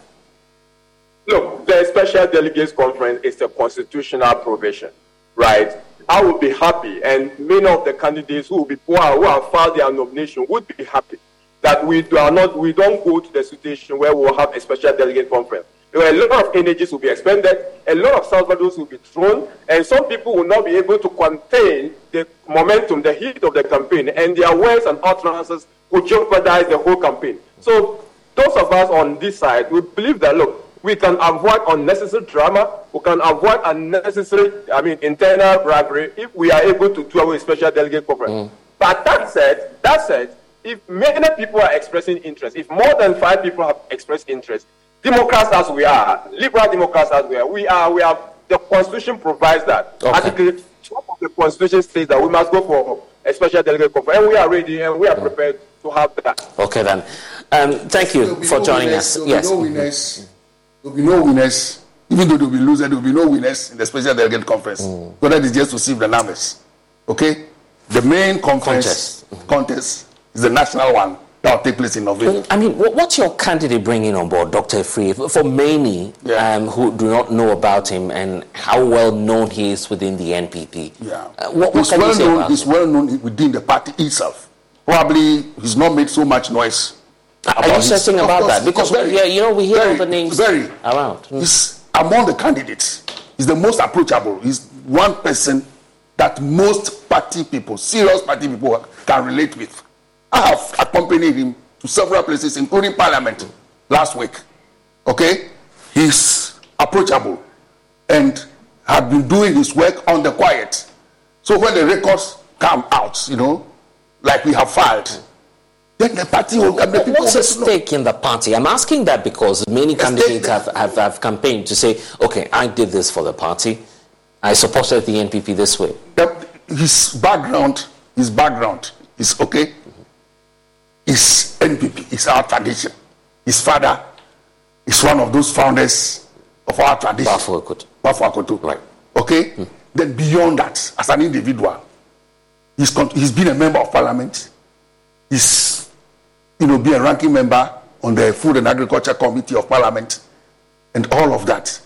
Look, the special delegates conference is a constitutional provision, right? I would be happy, and many of the candidates who will be poor, who have filed their nomination, would be happy that we do not, we don't go to the situation where we'll have a special delegate conference. A lot of energies will be expended, a lot of salvados will be thrown, and some people will not be able to contain the momentum, the heat of the campaign, and their words and utterances could jeopardize the whole campaign. So those of us on this side, we believe that look, we can avoid unnecessary drama, we can avoid unnecessary, I mean, internal bribery if we are able to do our special delegate conference. Mm. But that said, that said, if many people are expressing interest, if more than five people have expressed interest, Democrats as we are, liberal Democrats as we are, we are, we are, the Constitution provides that. Okay. Article 12 of the Constitution says that we must go for a special delegate conference, and we are ready and we are prepared to have that. Okay, then. Um, thank you for no joining winners, us. Yes. No winners. There will be no winners. Even though there will be losers, there will be no winners in the special delegate conference. Mm. So that is just to see the numbers. Okay? The main conference contest, contest is the national one that will take place in November. I mean, what's your candidate bringing on board, Dr. Free? For many yeah. um, who do not know about him and how well known he is within the NPP. Yeah. Uh, what, what well known, He's well known within the party itself. Probably he's not made so much noise. Are you certain about course, that? Because very, yeah, you know, we hear very, all the names very, around. Mm. He's among the candidates. He's the most approachable. He's one person that most party people, serious party people, can relate with. I have accompanied him to several places, including Parliament last week. Okay? He's approachable and had been doing his work on the quiet. So when the records come out, you know, like we have filed, then the party will come. What's at stake in the party? I'm asking that because many candidates have, have, have campaigned to say, okay, I did this for the party. I supported the NPP this way. his background, his background is okay is NPP, is our tradition. His father is one of those founders of our tradition. Baffour Akoto. Baffour Akoto. Right. Okay? Hmm. Then beyond that, as an individual, he's, con- he's been a member of parliament. He's, you know, been a ranking member on the Food and Agriculture Committee of Parliament and all of that.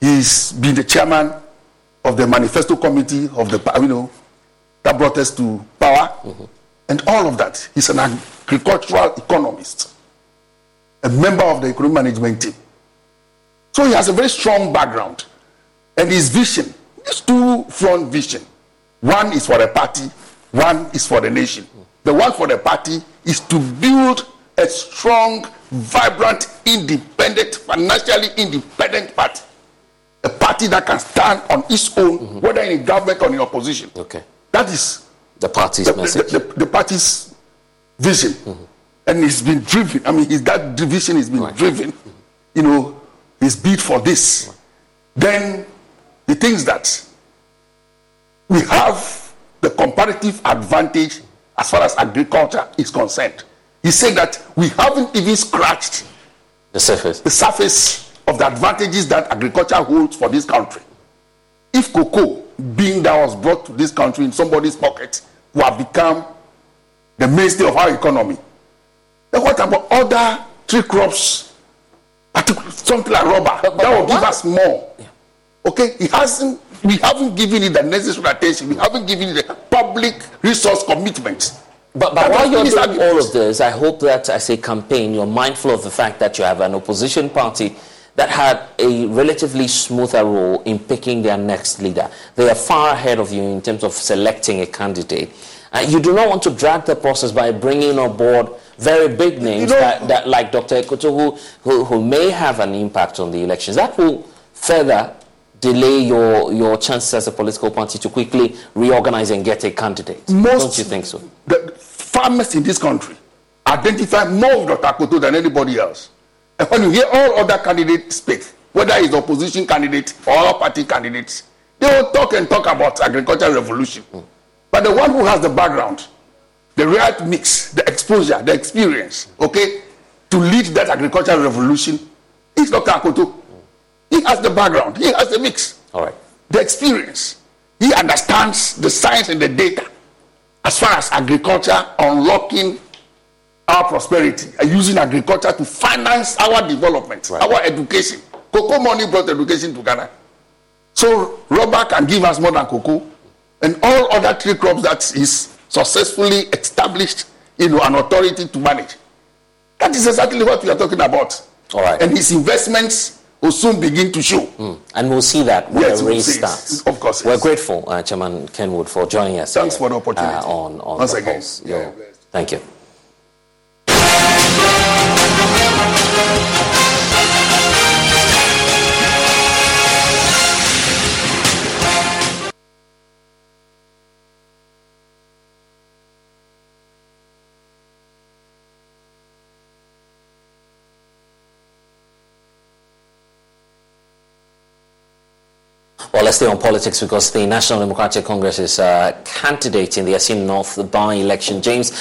He's been the chairman of the Manifesto Committee of the, you know, that brought us to power. Mm-hmm and all of that. He's an agricultural economist, a member of the economic management team. So he has a very strong background. And his vision, his two front vision, one is for the party, one is for the nation. The one for the party is to build a strong, vibrant, independent, financially independent party. A party that can stand on its own, mm-hmm. whether in government or in opposition. Okay. That is the party's the, message. The, the, the party's vision. Mm-hmm. And it's been driven. I mean, his, that division has been right. driven. Mm-hmm. You know, his bid for this. Right. Then he thinks that we have the comparative advantage as far as agriculture is concerned. He said that we haven't even scratched the surface. The surface of the advantages that agriculture holds for this country. If cocoa, being that was brought to this country in somebody's pocket, who have become the mainstay of our economy. Then what about other tree crops, something like rubber? But, but, that will give us more. Yeah. Okay, it hasn't. We haven't given it the necessary attention. We haven't given it the public resource commitment. But, but while you're doing all of this, I hope that as a campaign, you're mindful of the fact that you have an opposition party that had a relatively smoother role in picking their next leader. They are far ahead of you in terms of selecting a candidate. Uh, you do not want to drag the process by bringing on board very big names you know, that, that, like Dr. Akoto, who, who, who may have an impact on the elections. That will further delay your, your chances as a political party to quickly reorganize and get a candidate. Most Don't you think so? The farmers in this country identify more with Dr. Akoto than anybody else. And when you hear all other candidates speak, whether it's opposition candidate or party candidates, they will talk and talk about agricultural revolution. Mm. But the one who has the background, the right mix, the exposure, the experience, okay, to lead that agricultural revolution is Dr. Akoto. He has the background, he has the mix. All right. The experience. He understands the science and the data as far as agriculture unlocking our prosperity and using agriculture to finance our development, right. our education. Cocoa money brought education to Ghana. So rubber can give us more than cocoa and all other tree crops that is successfully established, you know, an authority to manage. That is exactly what we are talking about. All right. And his investments will soon begin to show. Mm. And we'll see that when yes, the race starts. Of course. We're grateful, uh, Chairman Kenwood, for joining us. Thanks for the opportunity. Uh, on, on Once again. Yeah. Thank you. Well, let's stay on politics because the National Democratic Congress is uh, candidate in the Assin North by-election. James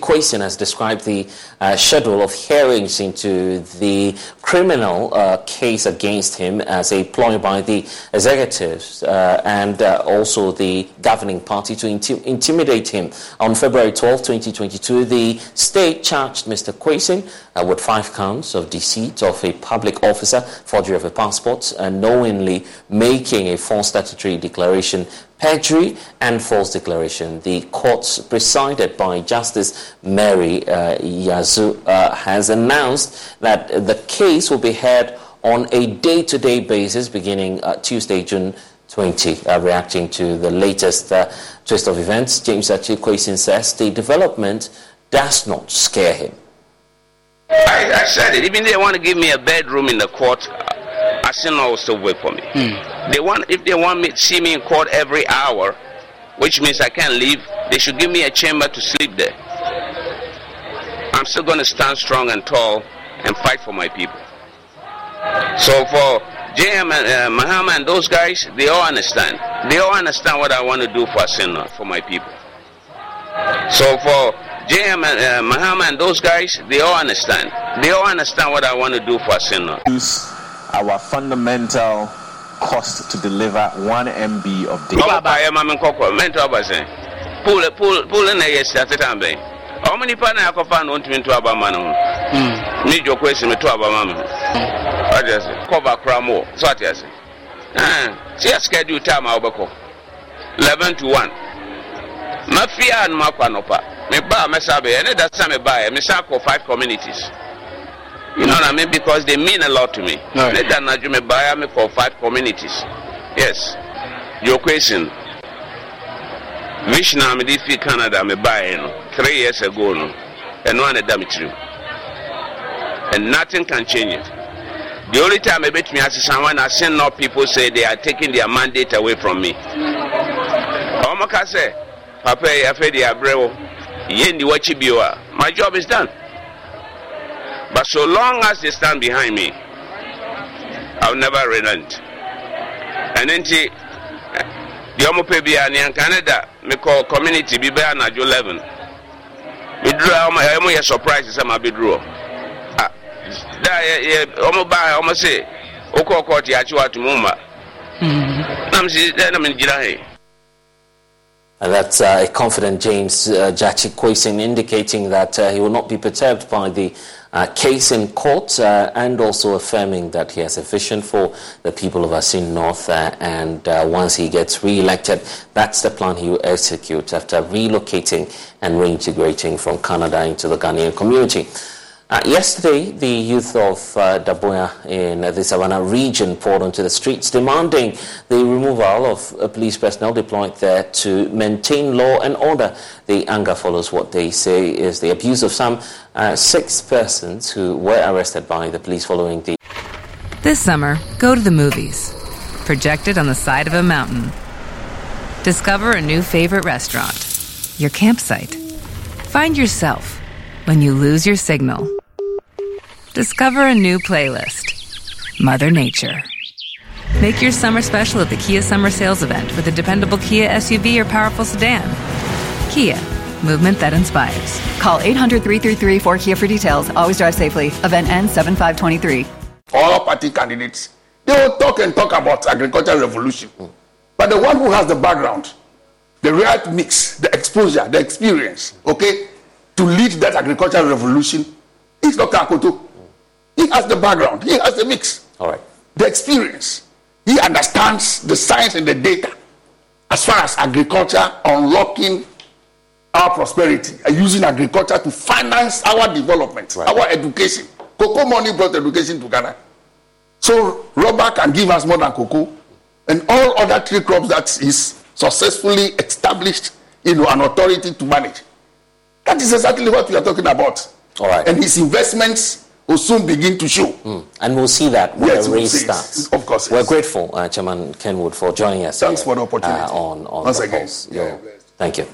Quayson has described the uh, schedule of hearings into the criminal uh, case against him as a ploy by the executives uh, and uh, also the governing party to inti- intimidate him. On February 12, 2022, the state charged Mr. Quayson uh, with five counts of deceit of a public officer, forgery of a passport, and knowingly making a false statutory declaration, perjury, and false declaration. The court, presided by Justice Mary uh, Yanzuh, uh, has announced that the case will be heard on a day to day basis beginning uh, Tuesday, June 20. Uh, reacting to the latest uh, twist of events, James Gyakye Quayson says the development does not scare him. I, I, said it. Even they want to give me a bedroom in the court, I still know still wait for me. Hmm. They want if they want me to see me in court every hour, which means I can't leave. They should give me a chamber to sleep there. I'm still going to stand strong and tall and fight for my people. So for JM and uh, Mahama and those guys, they all understand. They all understand what I want to do for Asina, for my people. So for JM and uh, Mahama and those guys, they all understand. They all understand what I want to do for Asina. Our fundamental cost to deliver one MB of data. Pull, pull, pull in there, how many pana yako fa no ntumi nto aba ma no ho ne dwoko esi me to aba ma me ho ɔde ase cover kora mo so ate ase si a schedule time a wobɛkɔ 11 to 1 mafia no makɔ anɔpa mebaa mɛsa bɛyɛ ne da sa mebaeɛ mesa kɔ five communities you know what I mean? Because they mean a lot to me. Right. Let not me buy me for five communities. Yes. Your question. Vishna me di fi Canada me buy no three years ago no. And one of them And nothing can change it. The only time I bet me as someone I seen now people say they are taking their mandate away from me. Omaka say, Papa, I fed the abreo. Yendi wachi biwa. My job is done. But so long as they stand behind me, I'll never relent. And then the ɔmo pɛ bi a nea Canada mekɔ community bi bɛyɛ anadwo eleven meduru a ɔmo ɛmo yɛ surprise sɛ ma bɛduru hɔ ah da yɛ yɛ ɔmo ba ɔmo se okɔ kɔɔte akyi wa tumu ma nam si dɛ na mi gyina he. And that's uh, a confident James uh, Gyakye Quayson indicating that uh, he will not be perturbed by the uh, case in court uh, and also affirming that he has a vision for the people of Assin North. Uh, and uh, once he gets re elected, that's the plan he will execute after relocating and reintegrating from Canada into the Ghanaian community. Uh, yesterday, the youth of uh, Daboya in the Savannah region poured onto the streets demanding the removal of uh, police personnel deployed there to maintain law and order. The anger follows what they say is the abuse of some uh, six persons who were arrested by the police following the. This summer, go to the movies. Projected on the side of a mountain. Discover a new favorite restaurant. Your campsite. Find yourself when you lose your signal. Discover a new playlist. Mother Nature. Make your summer special at the Kia Summer Sales Event with a dependable Kia SUV or powerful sedan. Kia, movement that inspires. Call 800 333 4Kia for details. Always drive safely. Event ends 7523. All party candidates, they will talk and talk about agricultural revolution. But the one who has the background, the right mix, the exposure, the experience, okay, to lead that agricultural revolution is Dr. Akoto. He has the background, he has the mix, All right. the experience. He understands the science and the data as far as agriculture unlocking our prosperity and using agriculture to finance our development, our education. Cocoa money brought education to Ghana. So rubber can give us more than cocoa, and all other tree crops that is successfully established, you know, an authority to manage. That is exactly what we are talking about. All right. And his investments will soon begin to show. Mm. And we'll see that when Yes, the we'll race it. starts. Of course, We're grateful, uh, Chairman Kenwood, for joining us. Thanks for the opportunity. uh, on, on Once again. Yo, Thank you.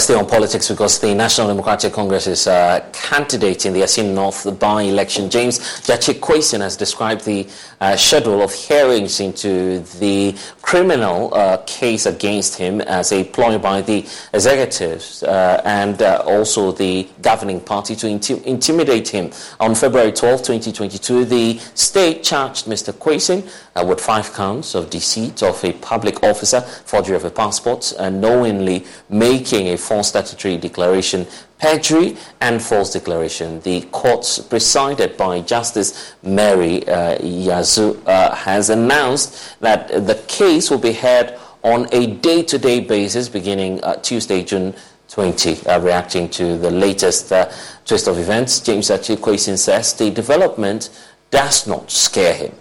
Let's stay on politics because the National Democratic Congress is uh, candidate in the Assin North by-election. James Gyakye Quayson has described the uh, schedule of hearings into the criminal uh, case against him as a ploy by the executives uh, and uh, also the governing party to inti- intimidate him. On February 12, 2022, the state charged Mr. Kwesen uh, with five counts of deceit of a public officer, forgery of a passport, and knowingly making a false statutory declaration, perjury, and false declaration. The court, presided by Justice Mary uh, Yanzuh, uh, has announced that the case will be heard on a day-to-day basis beginning uh, Tuesday, June 20. Uh, reacting to the latest uh, twist of events, James Gyakye Quayson says the development does not scare him.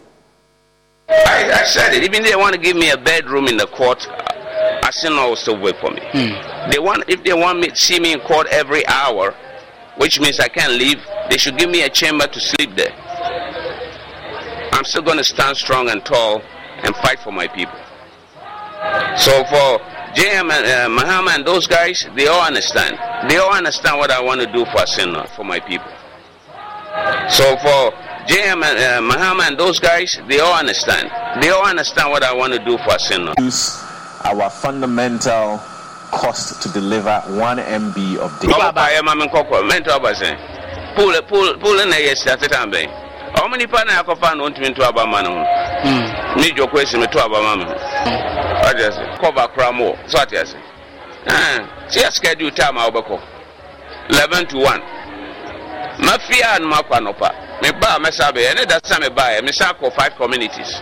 I, I said it. Even they want to give me a bedroom in the court, I still know will still wait for me. They want if they want me to see me in court every hour, which means I can't leave. They should give me a chamber to sleep there. I'm still going to stand strong and tall and fight for my people. So for JM and uh, Mahama and those guys, they all understand. They all understand what I want to do for Sinna, for my people. So for JM and uh, Mahama and those guys, they all understand. They all understand what I want to do for Sinna. Use our fundamental cost to deliver one MB of ọba data. baayɛ ma me nkɔkɔ mɛnto aba sɛn pool pool pool na yɛ sita tetan bɛn ɔmo nipa na akɔfa na ontumi nto aba ma ne ho ne dwoko esi me to aba ma me ho ɔde ase kɔba kora mo wɔ so ate ase ɛn si yɛ schedule time a wɔbɛkɔ eleven to one. Ma fi a no ma kɔ anɔpa me ba a mɛsa bɛyɛ ne da sa me ba yɛ me sa kɔ five communities.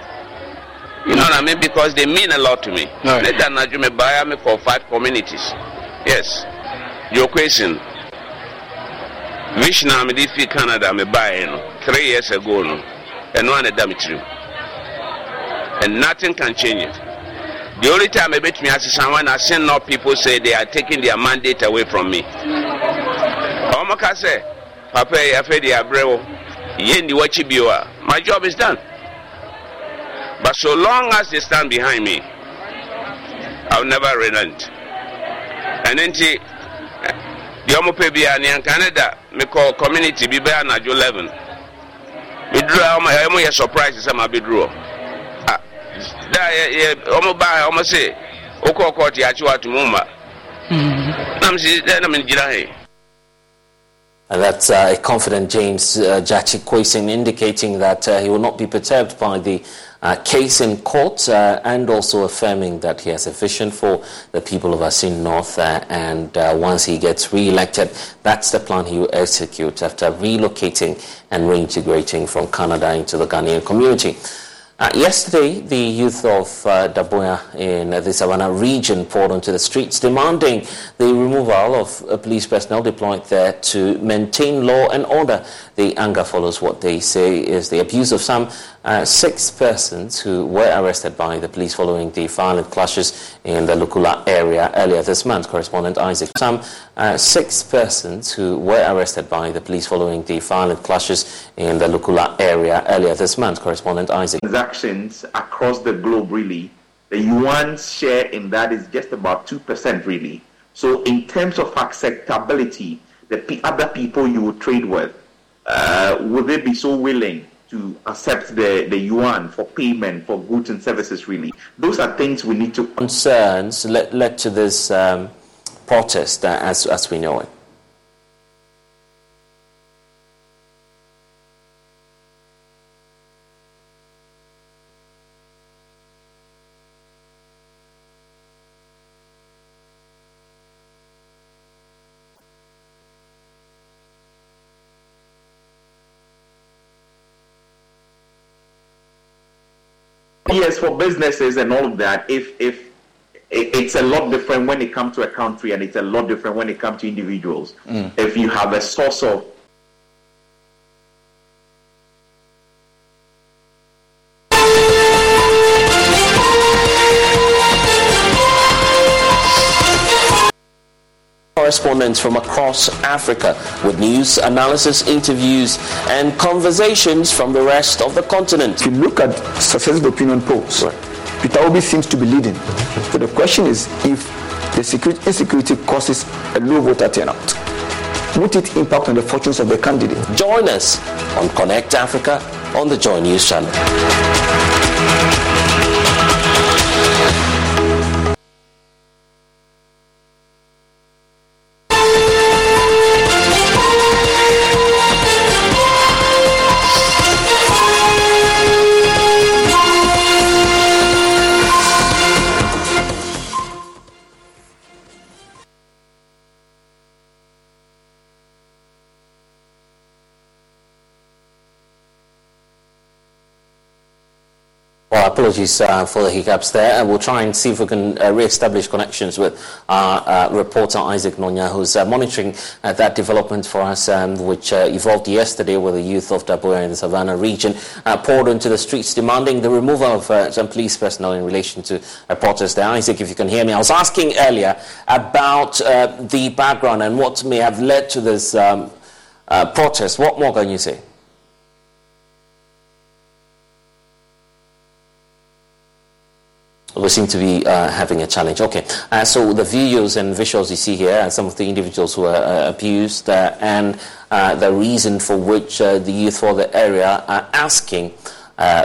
You know what I mean? Because they mean a lot to me. Right. Let not me buy me for five communities. Yes. Your question. I'm in Canada me buy no three years ago no. And one them true. And nothing can change it. The only time I bet me as someone I seen now people say they are taking their mandate away from me. Omaka say, Papa, I fed the abreo. Yendi wachi biwa. My job is done. But so long as they stand behind me, I'll never relent. And then the ọmọ pẹ bi a ní Canada mi kọ community bi bẹ́ẹ̀ anadio eleven. Mi duro a ọmọ ẹ ọmọ yẹ surprise sẹ́ ma bi duro ah da yẹ yẹ ọmọ bá ọmọ sẹ okọ ọkọ ti àti wa tó mu ma. Nam si ẹ na mi gyina he And that's uh, a confident James uh, Quayson indicating that uh, he will not be perturbed by the uh, case in court uh, and also affirming that he has a vision for the people of Assin North uh, and uh, once he gets re-elected, that's the plan he will execute after relocating and reintegrating from Canada into the Ghanaian community. Uh, yesterday, the youth of uh, Daboya in the Savannah region poured onto the streets demanding the removal of uh, police personnel deployed there to maintain law and order. The anger follows what they say is the abuse of some uh, six persons who were arrested by the police following the violent clashes in the Lukula area earlier this month. Correspondent Isaac. Some uh, six persons who were arrested by the police following the violent clashes in the Lukula area earlier this month. Correspondent Isaac. Transactions across the globe, really. The yuan's share in that is just about 2%, really. So, in terms of acceptability, the other people you would trade with, uh, would they be so willing to accept the, the yuan for payment for goods and services, really. Those are things we need to. Concerns led, led to this um, protest uh, as, as we know it. Yes, for businesses and all of that, if if it's a lot different when it comes to a country and it's a lot different when it comes to individuals. Mm. If you have a source of correspondents from across Africa with news, analysis, interviews, and conversations from the rest of the continent. If you look at successive opinion polls, right. Peter Obi seems to be leading. So the question is if the security, insecurity causes a low voter turnout, would it impact on the fortunes of the candidate? Join us on Connect Africa on the Joy News channel. Apologies uh, for the hiccups there. we'll try and see if we can uh, re-establish connections with our uh, reporter Isaac Nonya, who's uh, monitoring uh, that development for us, um, which uh, evolved yesterday with the youth of Daboya in the Savannah region poured into the streets demanding the removal of some police personnel in relation to a protest there. Isaac, if you can hear me, I was asking earlier about the background and what may have led to this um, protest. What more can you say? We seem to be uh, having a challenge. Okay, uh, so the videos and visuals you see here, and some of the individuals who are uh, abused, uh, and uh, the reason for which uh, the youth for the area are asking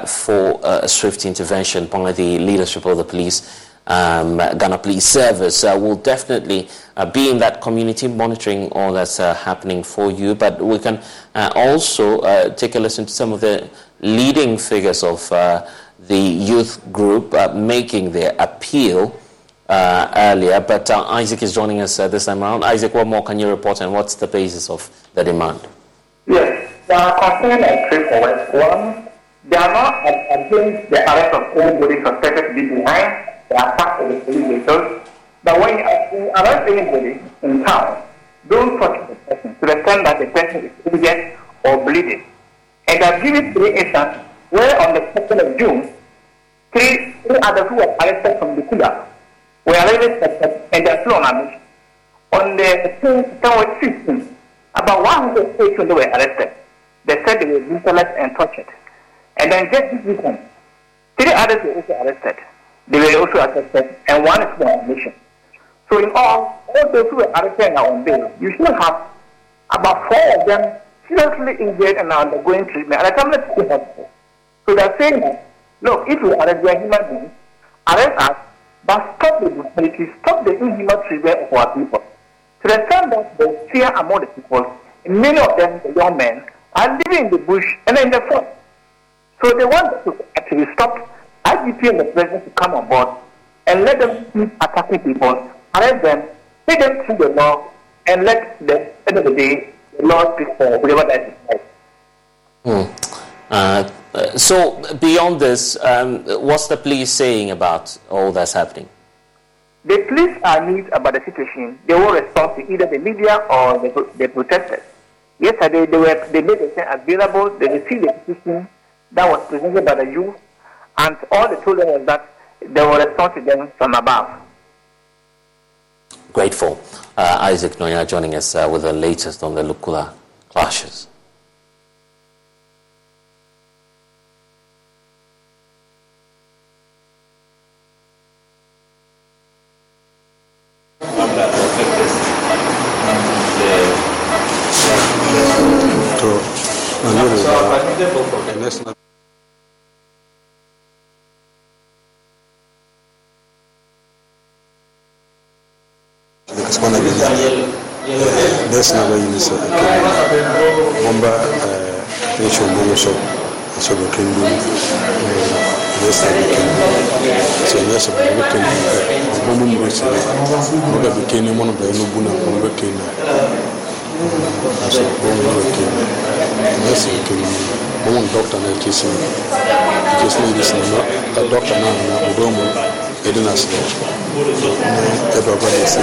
for a swift intervention by the leadership of the police. Um, Ghana Police Service will definitely be in that community monitoring all that's happening for you. But we can also take a listen to some of the leading figures of the youth group uh, making their appeal uh, earlier. But uh, Isaac is joining us uh, this time around. Isaac, what more can you report and what's the basis of the demand? Yes, they are concerned and straightforward. One, they are not against the arrest of anybody suspected to be behind the attack of the police vehicles. But when you arrest anybody in town, don't touch the person to the extent that the person is injured or bleeding. And I've given three instances where on the 2nd of June, three, three others who were arrested from the Kula were arrested and they are still on the 15th, about 100 people were arrested. They said they were brutalized and tortured. And then just this weekend, three others were also arrested. They were also arrested, and one is on admission. So in all, all those who were arrested are on bail. You still have about four of them seriously injured and are undergoing treatment. And I come to hospital. So they're saying look, if you arrest, we are human beings, arrest us, but stop the brutality, stop the inhuman treatment of our people. To the extent that the fear among the people And many of them, the young men, are living in the bush and in the forest. So they want to actually stop IGP and the president to come on board and let them keep attacking people, arrest them, take them through the law, and let the end of the day the law speak for whatever that is. Hmm. Uh, uh, so beyond this, um, what's the police saying about all that's happening? The police are mute about the situation. They will respond to either the media or the, the protesters. Yesterday, they were they made themselves available. They received the petition that was presented by the youth, and all they told them was that they will respond to them from above. Grateful. Uh, Isaac Noya joining us uh, with the latest on the Lukula clashes. sinaba yi nisa ekendu bomba nation bongo so sobo kendu nesabikene senyasobobekene bomumulesere mugabikene mono bainobuna bomubekene bomubekene nesabikene bomun doctor na kisi kesi na ilisi na ka doctor na na odomo edinasino ebaba dese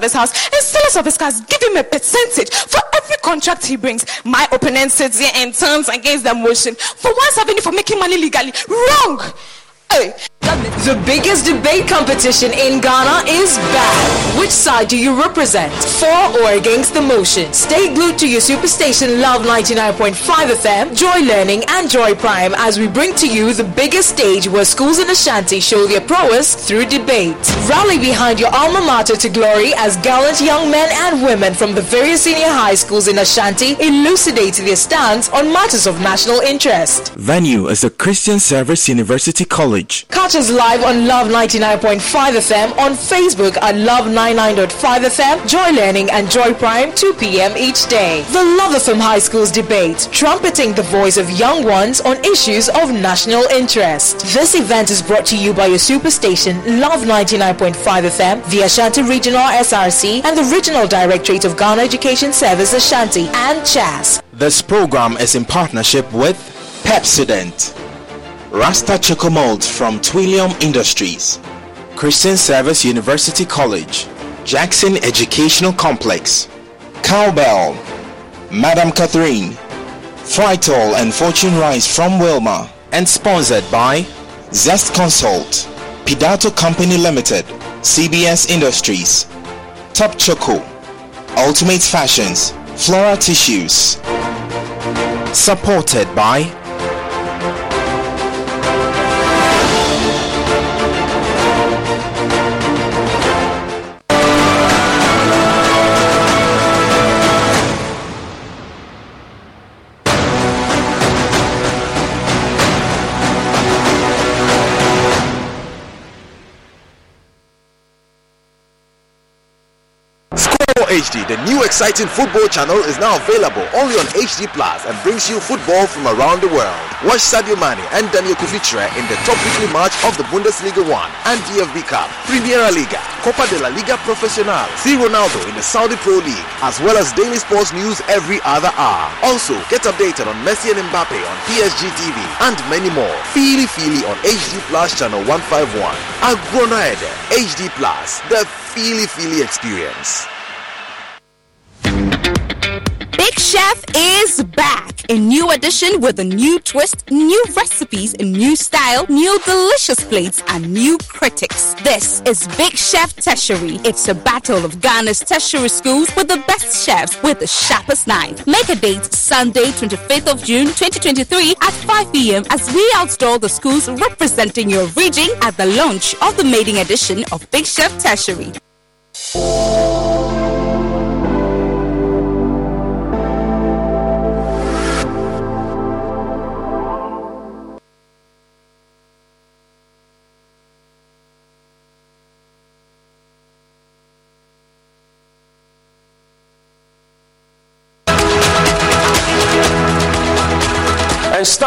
of his house and sellers of his cars give him a percentage for every contract he brings. My opponent sits here and turns against the motion for once having for making money legally. Wrong! The biggest debate competition in Ghana is back. Which side do you represent? For or against the motion? Stay glued to your superstation Love 99.5 FM, Joy Learning, and Joy Prime as we bring to you the biggest stage where schools in Ashanti show their prowess through debate. Rally behind your alma mater to glory as gallant young men and women from the various senior high schools in Ashanti elucidate their stance on matters of national interest. Venue is the Christian Service University College. Catch us live on Love 99.5 FM, on Facebook at Love 99.5 FM, Joy Learning and Joy Prime, 2 p.m. each day. The Love FM High Schools debate, trumpeting the voice of young ones on issues of national interest. This event is brought to you by your superstation, Love 99.5 FM, the Ashanti Regional SRC, and the Regional Directorate of Ghana Education Service Ashanti, and CHAS. This program is in partnership with Pepsodent. Rasta Chocomalt from Twellium Industries, Christian Service University College, Jackson Educational Complex, Cowbell, Madam Catherine, Frytol and Fortune Rice from Wilmar, and sponsored by Zest Consult, Pidato Company Limited, CBS Industries, Top Choco, Ultimate Fashions, Flora Tissues. Supported by HD, the new exciting football channel is now available only on HD Plus and brings you football from around the world. Watch Sadio Mane and Daniel Kufitre in the top weekly match of the Bundesliga 1 and DFB Cup, Primera Liga, Copa de la Liga Profesional, see Ronaldo in the Saudi Pro League, as well as daily sports news every other hour. Also, get updated on Messi and Mbappe on PSG TV and many more. Feely Feely on HD Plus channel 151. Agronaide HD Plus, the Feely Feely experience. Big Chef is back. A new edition with a new twist, new recipes, a new style, new delicious plates, and new critics. This is Big Chef Tertiary. It's a battle of Ghana's tertiary schools with the best chefs with the sharpest knife. Make a date Sunday, 25th of June 2023 at 5 p.m. as we outdoor the schools representing your region at the launch of the maiden edition of Big Chef Tertiary.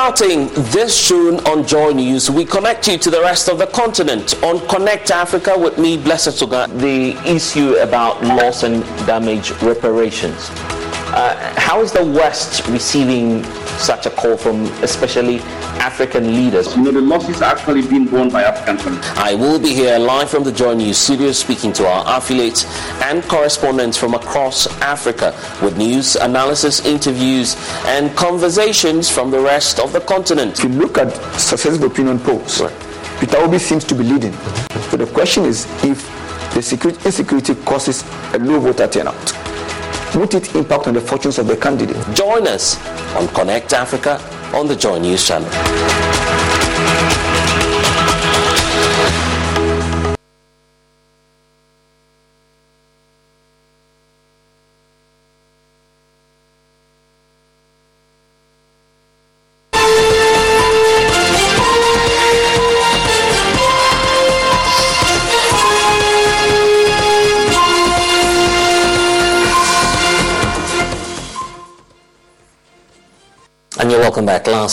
Starting this June on Joy News, we connect you to the rest of the continent. On Connect Africa with me, Blessed Sogah, the issue about loss and damage reparations. Uh, how is the West receiving such a call from especially African leaders? You know, the losses are actually being borne by African countries. I will be here live from the Joy News studio speaking to our affiliates and correspondents from across Africa with news, analysis, interviews, and conversations from the rest of the continent. If you look at successive opinion polls, right. Peter Obi seems to be leading. So the question is if the security, insecurity causes a low voter turnout would it impact on the fortunes of the candidate? Join us on Connect Africa on the Joy News channel.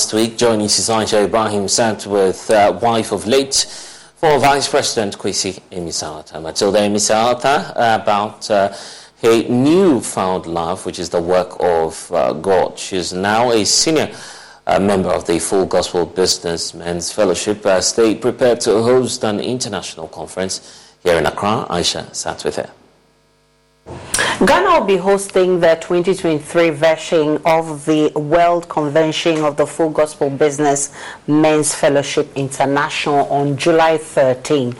Last week, joining Sisansha Ibrahim sat with uh, wife of late former Vice President Kwesi Amissah-Arthur. Matilda Amissah-Arthur about uh, her newfound love, which is the work of uh, God. She is now a senior uh, member of the Full Gospel Businessmen's Fellowship as they prepare to host an international conference here in Accra. Aisha sat with her. Ghana will be hosting the 2023 version of the World Convention of the Full Gospel Business Men's Fellowship International on July 13.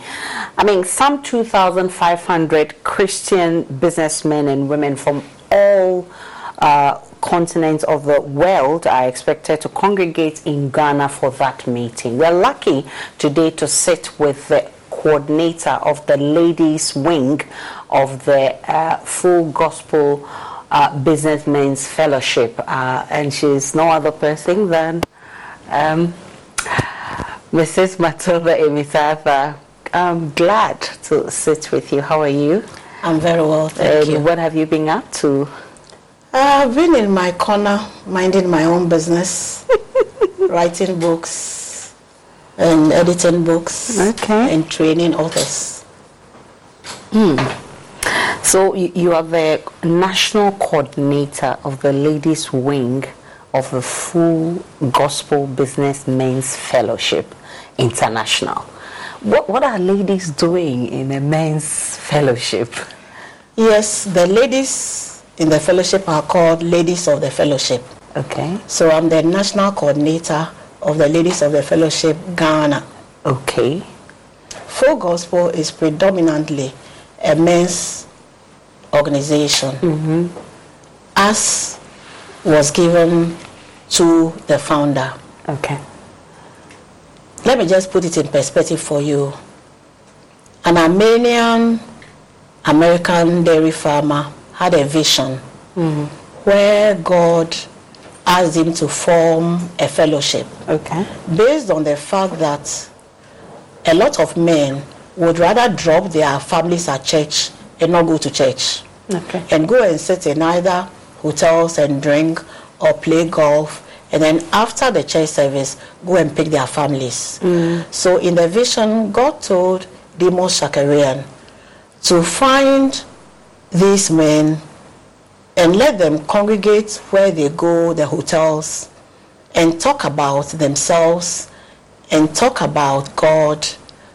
I mean, some 2,500 Christian businessmen and women from all uh, continents of the world are expected to congregate in Ghana for that meeting. We're lucky today to sit with the coordinator of the ladies' wing of the uh, Full Gospel uh, Businessmen's Fellowship, uh, and she's no other person than um, Mrs. Matilda Amissah-Arthur. I'm glad to sit with you. How are you? I'm very well, thank and you. What have you been up to? I've been in my corner, minding my own business, writing books, and editing books, okay. and training authors. Hmm. So you, you are the national coordinator of the ladies' wing of the Full Gospel Business Men's Fellowship International. What what are ladies doing in a men's fellowship? Yes, the ladies in the fellowship are called Ladies of the Fellowship. Okay. So I'm the national coordinator of the Ladies of the Fellowship Ghana. Okay. Full Gospel is predominantly a men's organization, as was given to the founder. Okay. Let me just put it in perspective for you. An Armenian American dairy farmer had a vision mm-hmm. where God asked him to form a fellowship. Okay. Based on the fact that a lot of men would rather drop their families at church and not go to church. Okay. And go and sit in either hotels and drink or play golf. And then after the church service, go and pick their families. Mm. So in the vision, God told Demos Shakarian to find these men and let them congregate where they go, the hotels, and talk about themselves and talk about God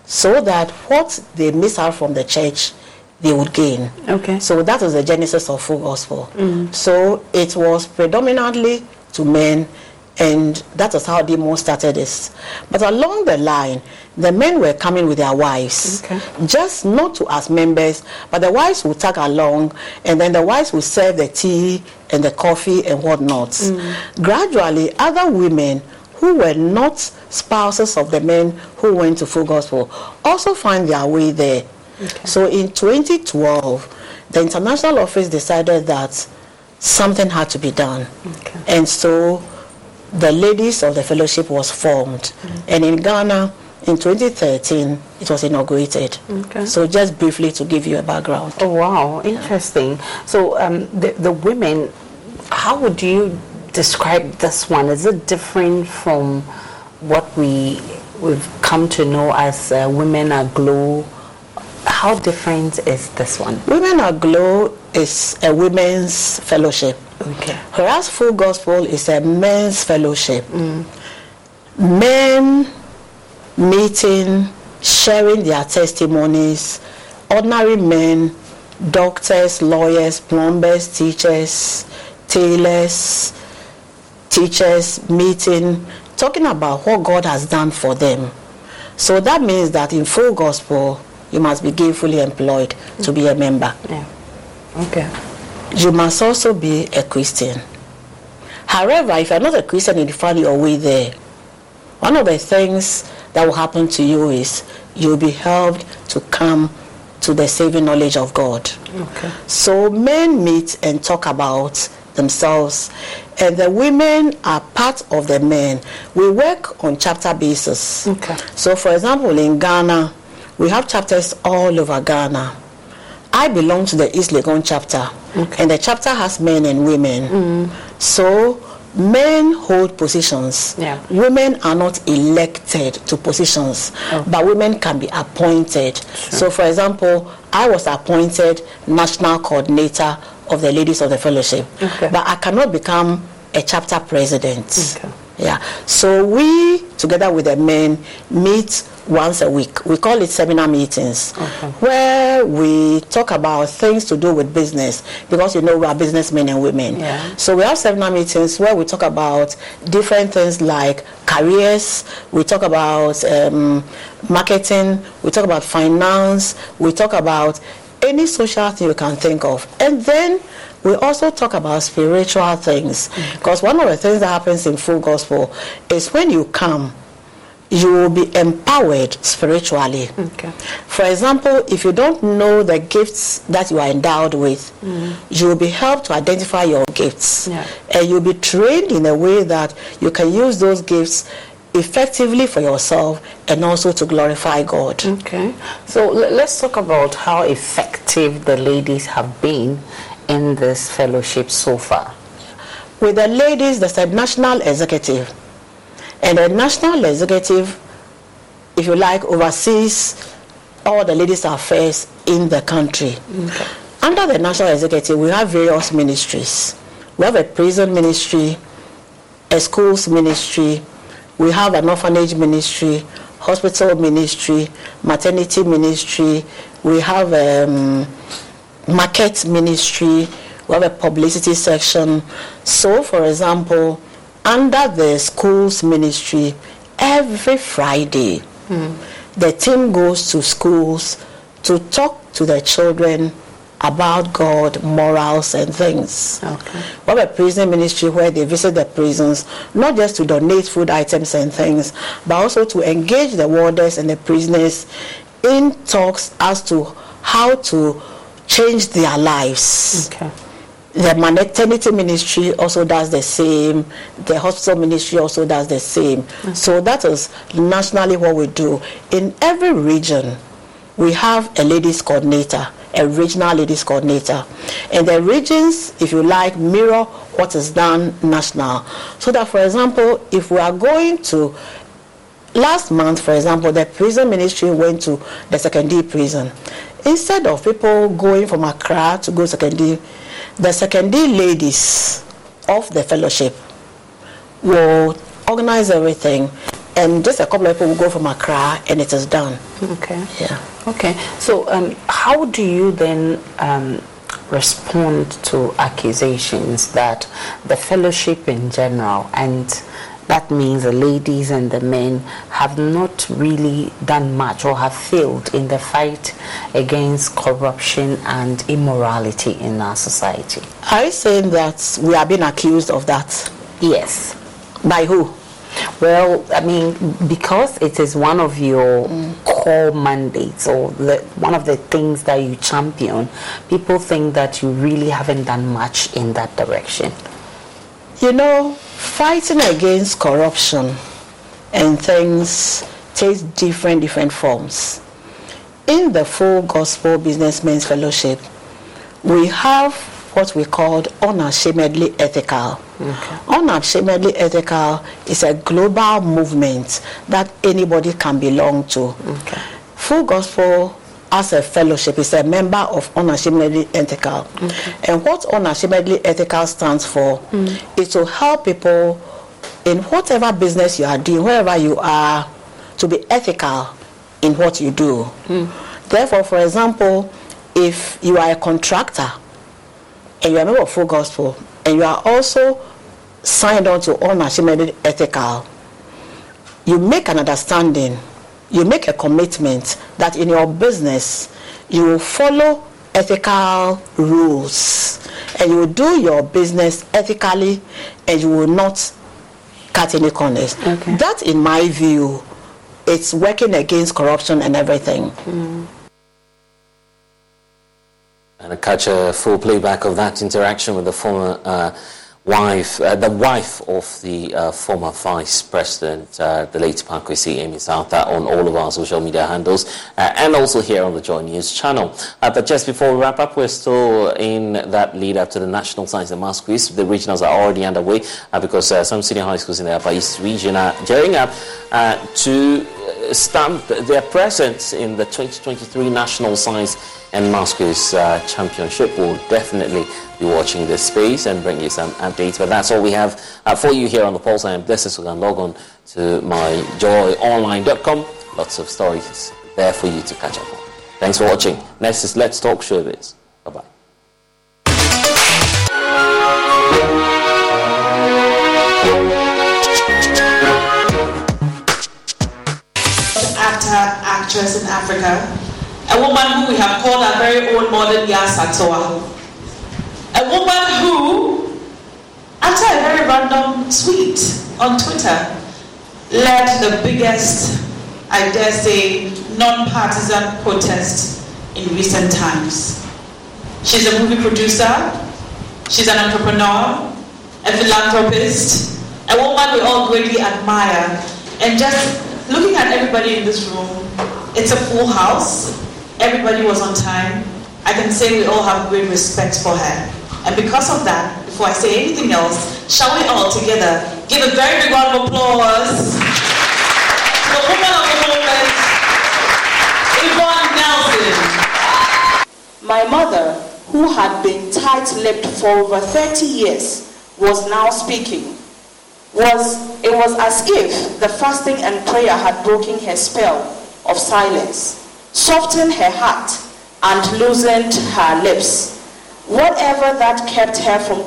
so that what they miss out from the church, they would gain. Okay. So that was the genesis of full gospel. Mm. So it was predominantly to men, and that was how Demo started this. But along the line, the men were coming with their wives, Okay. just not to as members, but the wives would tag along, and then the wives would serve the tea and the coffee and whatnot. Mm. Gradually, other women who were not spouses of the men who went to full gospel also find their way there. So in 2012, the international office decided that something had to be done. And so the ladies of the fellowship was formed. And in Ghana, in 2013, it was inaugurated. Okay. So just briefly to give you a background. Oh wow, interesting. So um, the the women, how would you describe this one? Is it different from what we we've come to know as uh, women Aglow? How different is this one? Women Aglow is a women's fellowship. Okay. Whereas Full Gospel is a men's fellowship. Men meeting, sharing their testimonies, ordinary men, doctors, lawyers, plumbers, teachers, tailors, teachers meeting, talking about what God has done for them. So that means that in full gospel, you must be gainfully employed to be a member. Yeah. Okay. You must also be a Christian. However, if you're not a Christian and you find your way there, one of the things that will happen to you is you'll be helped to come to the saving knowledge of God. Okay. So men meet and talk about themselves, and the women are part of the men. We work on chapter basis. Okay. So, for example, in Ghana, we have chapters all over Ghana. I belong to the East Legon chapter, and the chapter has men and women. Mm. So, men hold positions. Yeah. Women are not elected to positions, oh. but women can be appointed. So, for example, I was appointed national coordinator of the Ladies of the Fellowship, Okay. but I cannot become a chapter president. Yeah. So we, together with the men, meet once a week. We call it seminar meetings, where we talk about things to do with business because you know we are businessmen and women. Yeah. So we have seminar meetings where we talk about different things like careers. We talk about um, marketing. We talk about finance. We talk about any social thing you can think of, and then we also talk about spiritual things. Mm. Because one of the things that happens in full gospel is when you come you will be empowered spiritually. Okay. for example if you don't know the gifts that you are endowed with mm. you will be helped to identify your gifts. Yeah. and you'll be trained in a way that you can use those gifts effectively for yourself and also to glorify god Okay. So let's talk about how effective the ladies have been in this fellowship so far. with the ladies, there's a national executive. And the national executive, if you like, oversees all the ladies' affairs in the country. Under the national executive, we have various ministries. We have a prison ministry, a schools ministry, we have an orphanage ministry, hospital ministry, maternity ministry, we have um, market ministry, we have a publicity section. So, for example, under the schools ministry, every Friday, the team goes to schools to talk to the children about God, morals, and things. Okay. We have a prison ministry where they visit the prisons, not just to donate food items and things, but also to engage the warders and the prisoners in talks as to how to change their lives. Okay. The maternity ministry also does the same. The hospital ministry also does the same. So that is nationally what we do. In every region, we have a ladies coordinator, a regional ladies coordinator. And the regions, if you like, mirror what is done national. So that, for example, if we are going to last month, for example, the prison ministry went to the Sekondi prison. Instead of people going from Accra to go Sekondi, the Sekondi ladies of the fellowship will organize everything, and just a couple of people will go from Accra, and it is done. Okay. Yeah. Okay, so um, how do you then um, respond to accusations that the fellowship in general and that means the ladies and the men have not really done much or have failed in the fight against corruption and immorality in our society. Are you saying that we are being accused of that? Yes. By who? Well, I mean, because it is one of your mm. core mandates or the, one of the things that you champion, people think that you really haven't done much in that direction. You know, fighting against corruption and things takes different different forms. In the Full Gospel Businessmen's Fellowship, we have what we call unashamedly ethical. Okay. Unashamedly ethical is a global movement that anybody can belong to. Okay. Full Gospel as a fellowship is a member of unashamedly ethical and what unashamedly ethical stands for mm. is to help people in whatever business you are doing wherever you are to be ethical in what you do mm. therefore for example if you are a contractor and you are a member of full gospel and you are also signed on to unashamedly ethical you make an understanding you make a commitment that in your business you will follow ethical rules and you will do your business ethically and you will not cut any corners. Okay. That, in my view, it's working against corruption and everything. Mm. And catch a full playback of that interaction with the former. Uh, wife, uh, the wife of the uh, former vice president, uh, the late Paa Kwesi Amissah-Arthur, on all of our social media handles, uh, and also here on the Joy News channel. Uh, but just before we wrap up, we're still in that lead up to the National Science and Maths Quiz. The regionals are already underway because some senior high schools in the Upper East region are gearing up to stamp their presence in the 2023 National Science and Maths Quiz Championship. We'll definitely be watching this space and bring you some updates. But that's all we have uh, for you here on the Pulse. I am Blessed so can log on to myjoyonline.com. Lots of stories there for you to catch up on. Thanks for watching. Next is Let's Talk Showbiz. Bye bye. Actor, actress in Africa, a woman who we have called our very own modern Yaa Asantewaa a woman who, after a very random tweet on Twitter, led the biggest, I dare say, non-partisan protest in recent times. She's a movie producer, she's an entrepreneur, a philanthropist, a woman we all greatly admire. And just looking at everybody in this room, it's a full house. Everybody was on time. I can say we all have great respect for her. And because of that, before I say anything else, shall we all together give a very big round of applause to the woman of the moment, Yvonne Nelson. My mother, who had been tight-lipped for over 30 years, was now speaking. Was, it was as if the fasting and prayer had broken her spell of silence, softened her heart, and loosened her lips. Whatever that kept her from talking